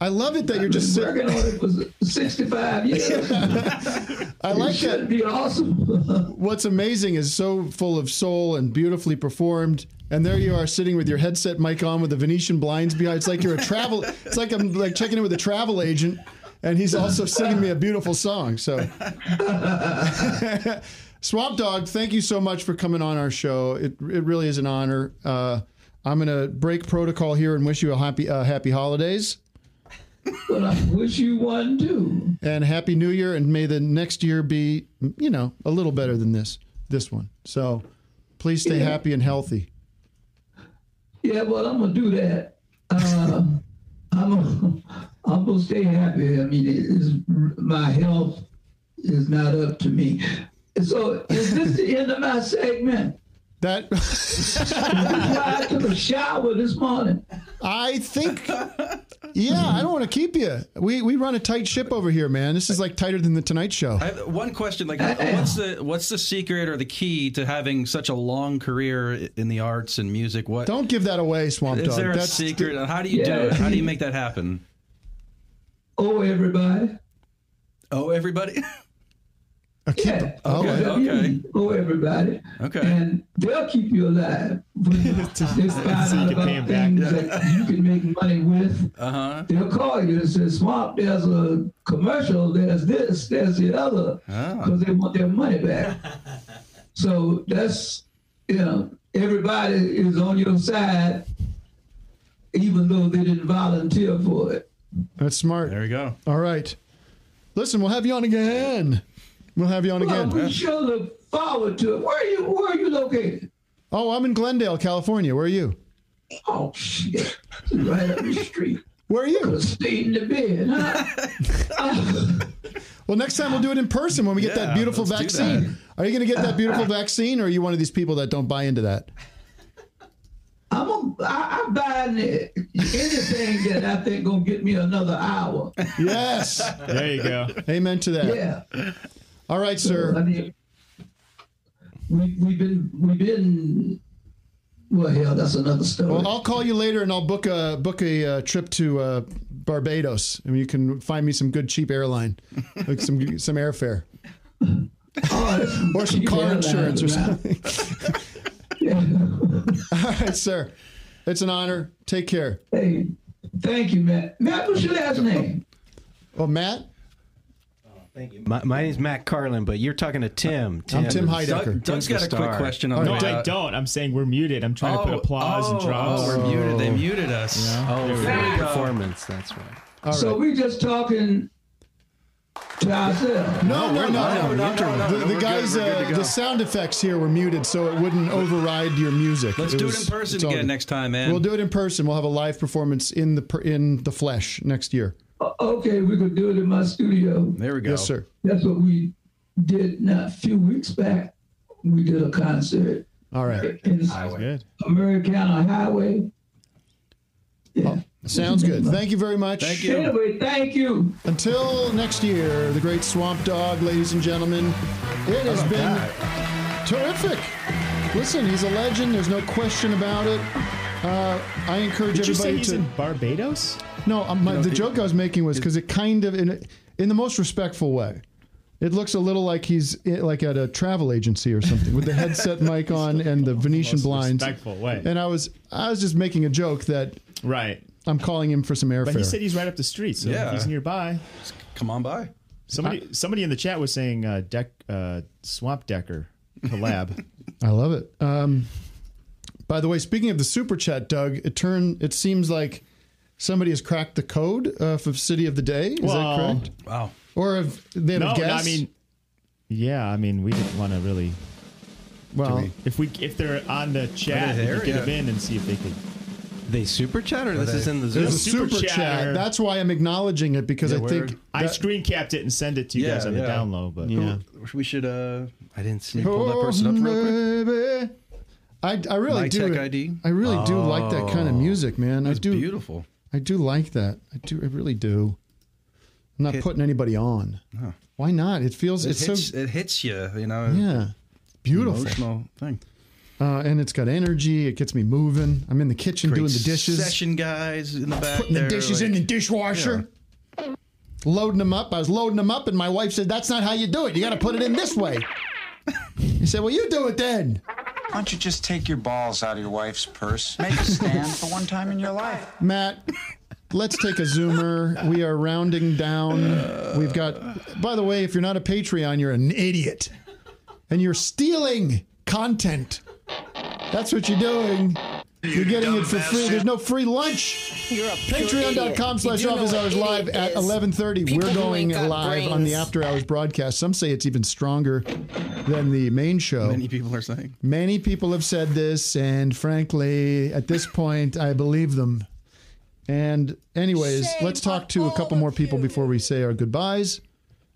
I love it that you're just sitting. working on it for 65 years. I like it that. be awesome. What's amazing is so full of soul and beautifully performed. And there you are sitting with your headset mic on with the Venetian blinds behind. It's like you're a travel. It's like I'm like checking in with a travel agent, and he's also singing me a beautiful song. So, Swamp Dogg, thank you so much for coming on our show. It it really is an honor. Uh, I'm gonna break protocol here and wish you a happy uh, happy holidays. But I wish you one too. And happy New Year, and may the next year be, you know, a little better than this this one. So, please stay Yeah. happy and healthy. Yeah, well, I'm gonna do that. Uh, I'm gonna, I'm gonna stay happy. I mean, it is my health is not up to me. So, is this the end of my segment? That I took a shower this morning. I think, yeah, I don't want to keep you. We we run a tight ship over here, man. This is like tighter than the Tonight Show. I have one question: like, what's the what's the secret or the key to having such a long career in the arts and music? What Don't give that away, Swamp is Dog. there a That's secret? How do you do it? How do you make that happen? Oh, everybody. Oh, everybody. Yeah. Okay, okay. Oh, everybody. Okay. And they'll keep you alive. When they find So you out can pay about 'em back. things that you can make money with. Uh huh. They'll call you and say, Swamp, there's a commercial, there's this, there's the other, Ah. because they want their money back. so that's, you know, everybody is on your side, even though they didn't volunteer for it. That's smart. There we go. All right. Listen, we'll have you on again. We'll have you on Well, again. we sure look forward to it. Where are you, where are you located? Oh, I'm in Glendale, California. Where are you? Oh, shit. Right up the street. Where are you? Could have stayed in the bed, huh? Well, next time we'll do it in person when we get that beautiful let's do vaccine. Are you going to get that beautiful vaccine, or are you one of these people that don't buy into that? I'm a, I, I buy any- anything that I think gonna get me another hour. Yes. There you go. Amen to that. Yeah. All right, So, sir. I mean, we we've been we've been. Well, yeah, that's another story. Well, I'll call you later, and I'll book a book a uh, trip to uh, Barbados, and you can find me some good cheap airline, like some some airfare, or some car insurance or something. All right, sir. It's an honor. Take care. Hey, thank you, Matt. Matt, what's your last name? Oh, Matt. My, my name's Matt Carlin, but you're talking to Tim. I'm Tim Heidecker. Doug, Doug's Tim's got the a quick question on No, the. I don't. I'm saying we're muted. I'm trying to put Oh, applause and oh, drops. oh, we're muted. They muted us. Oh, There we for go. performance. That's right. All so right. we just talking to ourselves. No, no, no, no. no, no, no, no, The, the we're guys, good, we're good uh, go. the sound effects here were muted, so it wouldn't override your music. Let's do it was- in person it's all again good. next time, man. We'll do it in person. We'll have a live performance in the per- in the flesh next year. O- Okay, we could do it in my studio. There we go. Yes, sir. That's what we did not a few weeks back. We did a concert All right. in Good. Americana Highway. Yeah. Sounds good. Thank you very much. Thank you. Anyway, thank you. Until next year, the great Swamp Dogg, ladies and gentlemen. It has been terrific. Listen, he's a legend. There's no question about it. Uh, I encourage Did you say he's to. in Barbados? No, um, my, know, the it- joke I was making was because it kind of, in, in the most respectful way, it looks a little like he's i- like at a travel agency or something with the headset mic on and the Venetian Most blinds. respectful way. And I was, I was just making a joke that Right. I'm calling him for some airfare. But he said he's right up the street, so Yeah. he's nearby. Come on by. Somebody, somebody in the chat was saying uh, deck, uh, Swamp Decker collab. I love it. Um, by the way, speaking of the super chat, Doug, it turned. It seems like somebody has cracked the code uh, for City of the Day. Is Well, that correct? Wow. Or have they have no, a no. I mean, yeah, I mean, we didn't want to really. well, If we if they're on the chat, Are they we there? could get Yeah. them in and see if they could. They super chat or this they- is in the Zoom? A super Super chatter. chat. That's why I'm acknowledging it because Yeah, I we're- think I that- screen capped it and send it to you guys on the down low. But Yeah. we should. uh I didn't see. Pull that person up real quick. I, I really My do. Tech ID? I really do like that kind of Oh. music, man. I do. beautiful. I do like that. I do. I really do. I'm not Hit- putting anybody on. Oh. Why not? It feels. It it's hits, so. it hits you, you know. Yeah. Beautiful. Emotional thing. Uh, and it's got energy. It gets me moving. I'm in the kitchen doing the dishes. Session guys in the back. putting the there, dishes in like- the dishwasher. Loading them up. I was loading them up, and my wife said, "That's not how you do it. You got to put it in this way." He said, "Well, you do it then." Why don't you just take your balls out of your wife's purse? Make a stand for one time in your life. Matt, let's take a zoomer. We are rounding down. We've got, by the way, if you're not a Patreon, you're an idiot. And you're stealing content. That's what you're doing. You're getting it for free. There's no free lunch. You're a Patreon.com slash office hours live at 1130. We're going live on the after hours broadcast. Some say it's even stronger than the main show. Many people are saying. Many people have said this, and frankly, at this point, I believe them. And, anyways, let's talk to a couple more people before we say our goodbyes.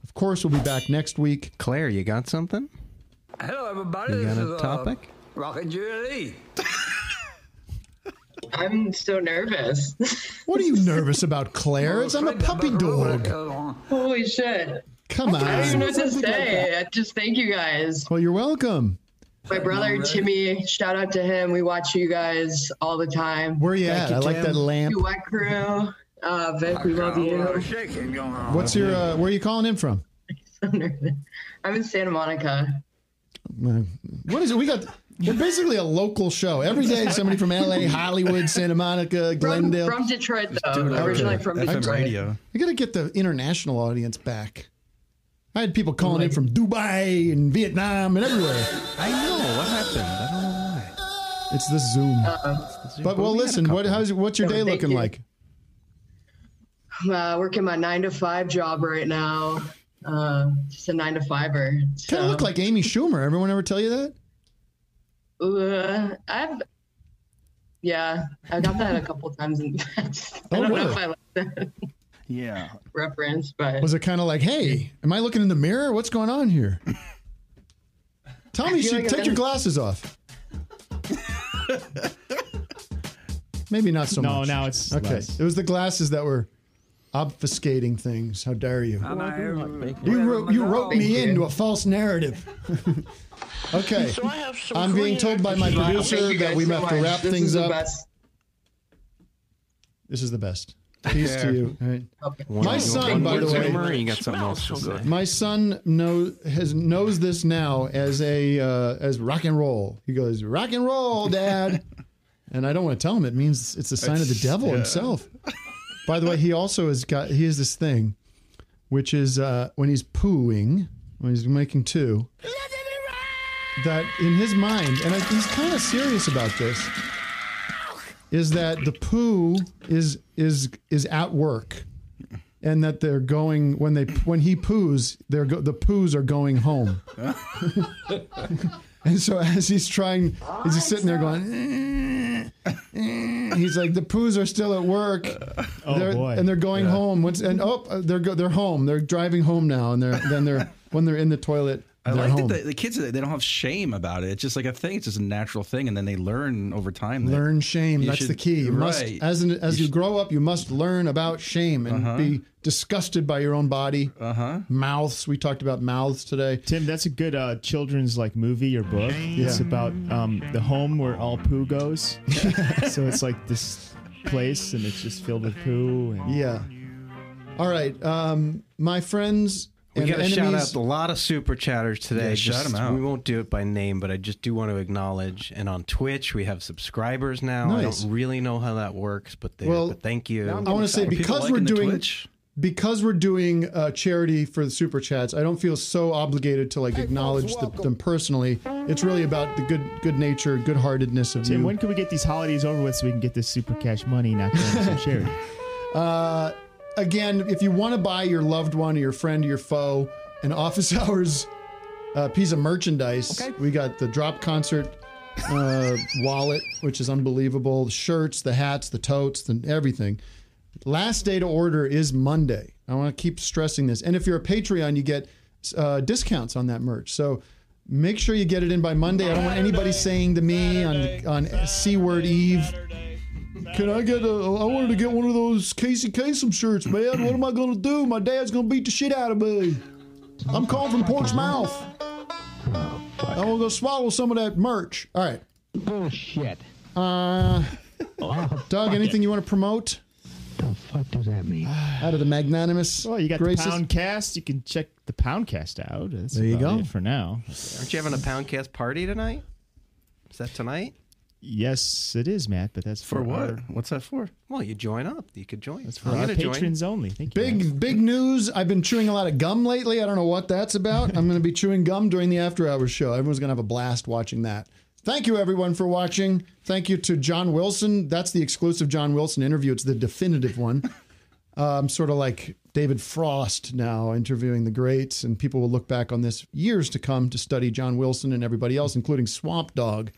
Of course, we'll be back next week. Claire, you got something? Hello, everybody. You this got a is, topic? Uh, Rocket Julie. I'm so nervous. What are you nervous about, Claire? It's, I'm a puppy dog. Holy shit. Come on. I don't even know what to say. I just thank you guys. Well, you're welcome. My brother Timmy, shout out to him. We watch you guys all the time. Where you at? I like that lamp. You Wet Crew. Uh, Vic, we love you. What's your, uh, where are you calling in from? I'm in Santa Monica. Uh, What is it? We got, we're basically a local show. Every day, somebody from LA, Hollywood, Santa Monica, Glendale. from Detroit, though. do Originally from FM Detroit. radio. I got to get the international audience back. I had people calling in from Dubai and Vietnam and everywhere. I know what happened. I don't know why. It's the Zoom. But well, we listen. What? How's what's your day looking you. like? I'm uh, working my nine to five job right now. Uh, just a nine to fiver. Kind of look like Amy Schumer. Everyone ever tell you that? Uh, I've yeah, I got that a couple times in the past. I Oh, don't know if I like that Yeah. reference, but Was it kind of like, hey, am I looking in the mirror? What's going on here? Tell me, I feel she, like I've take your been- glasses off. Maybe not so No, much. No, now it's okay. less. It was the glasses that were obfuscating things. How dare you? You You wrote, you wrote me into a false narrative. okay. So I have some I'm being told by my Thank producer that we so have to wrap This things up. best. This is the best. Peace to you. All right. One- My son, by the way, Zoomer, and you got something else to say. my son knows has knows this now as a uh, as rock and roll. He goes rock and roll, Dad, and I don't want to tell him. It means it's a sign of the devil yeah. himself. By the way, he also has got he has this thing, which is uh, when he's pooing, when he's making two, that in his mind, and I, he's kind of serious about this, is that the poo is is is at work, and that they're going when they when he poos, they're go, the poos are going home. and so as he's trying, he's just sitting there going. Eh, eh, he's like the poos are still at work, Oh, They're- boy. and they're going home. Once and oh, they're go, they're home. They're driving home now, and they're then they're when they're in the toilet. I they're like home. that the, the kids they don't have shame about it. It's just like a thing. It's just a natural thing, and then they learn over time. that Learn shame. That's should- the key. You must, right. as an, as you, grow up, you must learn about shame and Uh-huh. be disgusted by your own body. Uh huh. Mouths. We talked about mouths today. Tim, that's a good uh, children's like movie or book. It's about um, the home where all poo goes. so it's like this place, and it's just filled with poo. And Yeah. All right, um, my friends. We got to shout out a lot of super chatters today. Yeah, shout Just- out. We won't do it by name, but I just do want to acknowledge. And on Twitch, we have subscribers now. I don't really know how that works, but, they, Well, but thank you. I want to say because we're doing because we're doing uh, charity for the super chats, I don't feel so obligated to like acknowledge the, them personally. It's really about the good good nature, good heartedness of Tim, you. when can we get these holidays over with so we can get this super cash money not down some charity? Uh, again, if you want to buy your loved one or your friend or your foe an office hours uh, piece of merchandise, we got the drop concert uh, wallet, which is unbelievable. The shirts, the hats, the totes, the everything. Last day to order is Monday. I want to keep stressing this. And if you're a Patreon, you get uh, discounts on that merch. So make sure you get it in by Monday. I don't want anybody saying to me on on C word Eve. Can I get a? I wanted to get one of those Casey Kasem shirts, man. What am I gonna do? My dad's gonna beat the shit out of me. I'm calling from Pork's Mouth. I'm gonna go swallow some of that merch. All right. Bullshit. Uh, Doug, anything you want to promote? The fuck does that mean? Out of the magnanimous. Well, you got graces? the Poundcast. You can check the Poundcast out. That's There you go. for now. Aren't you having a Poundcast party tonight? Is that tonight? Yes, it is, Matt. But that's for, For what? Our, What's that for? Well, you join up. You could join. that's for I'm our gonna join. patrons only. Thank you. Big big news. I've been chewing a lot of gum lately. I don't know what that's about. I'm going to be chewing gum during the after hours show. Everyone's going to have a blast watching that. Thank you everyone for watching. Thank you to John Wilson. That's the exclusive John Wilson interview. It's the definitive one. I'm sort of like David Frost now interviewing the greats, and people will look back on this years to come to study John Wilson and everybody else, including Swamp Dogg.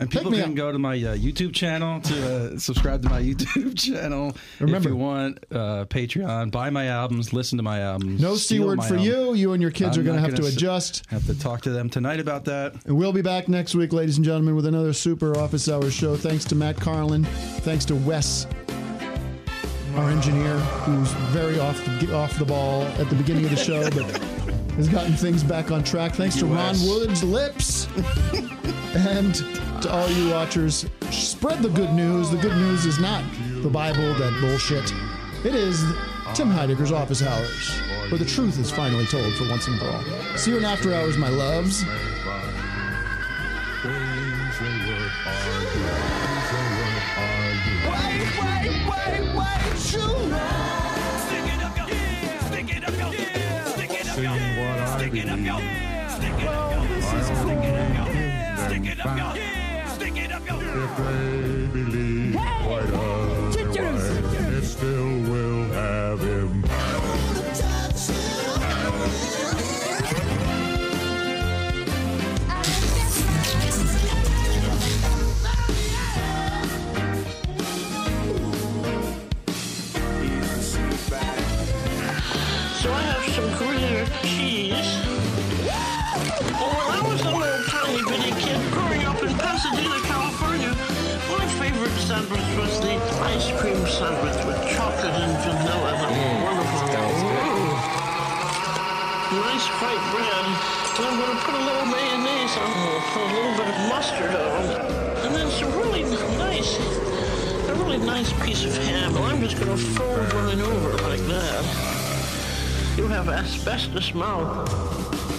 And people can up. go to my uh, YouTube channel to uh, subscribe to my YouTube channel. Remember- if you want uh, Patreon, buy my albums, listen to my albums. No c word for album. you. You and your kids I'm are going to have to adjust. Have to talk to them tonight about that. And we'll be back next week, ladies and gentlemen, with another super office hours show. Thanks to Matt Carlin. Thanks to Wes, our engineer, who's very off the, off the ball at the beginning of the show, but has gotten things back on track. Thanks to Ron Woods' lips. and to all you watchers, spread the good news. The good news is not the Bible, that bullshit. It is Tim Heidecker's office hours, where the truth is finally told for once and for all. See you in after hours, my loves. It Goodbye. Sandwich was the ice cream sandwich with chocolate and vanilla. Mm, that was wonderful. Ooh. Nice white bread. And I'm going to put a little mayonnaise on it, a little bit of mustard on it, and then some really nice, a really nice piece of ham. And I'm just going to fold mine over like that. You have asbestos mouth.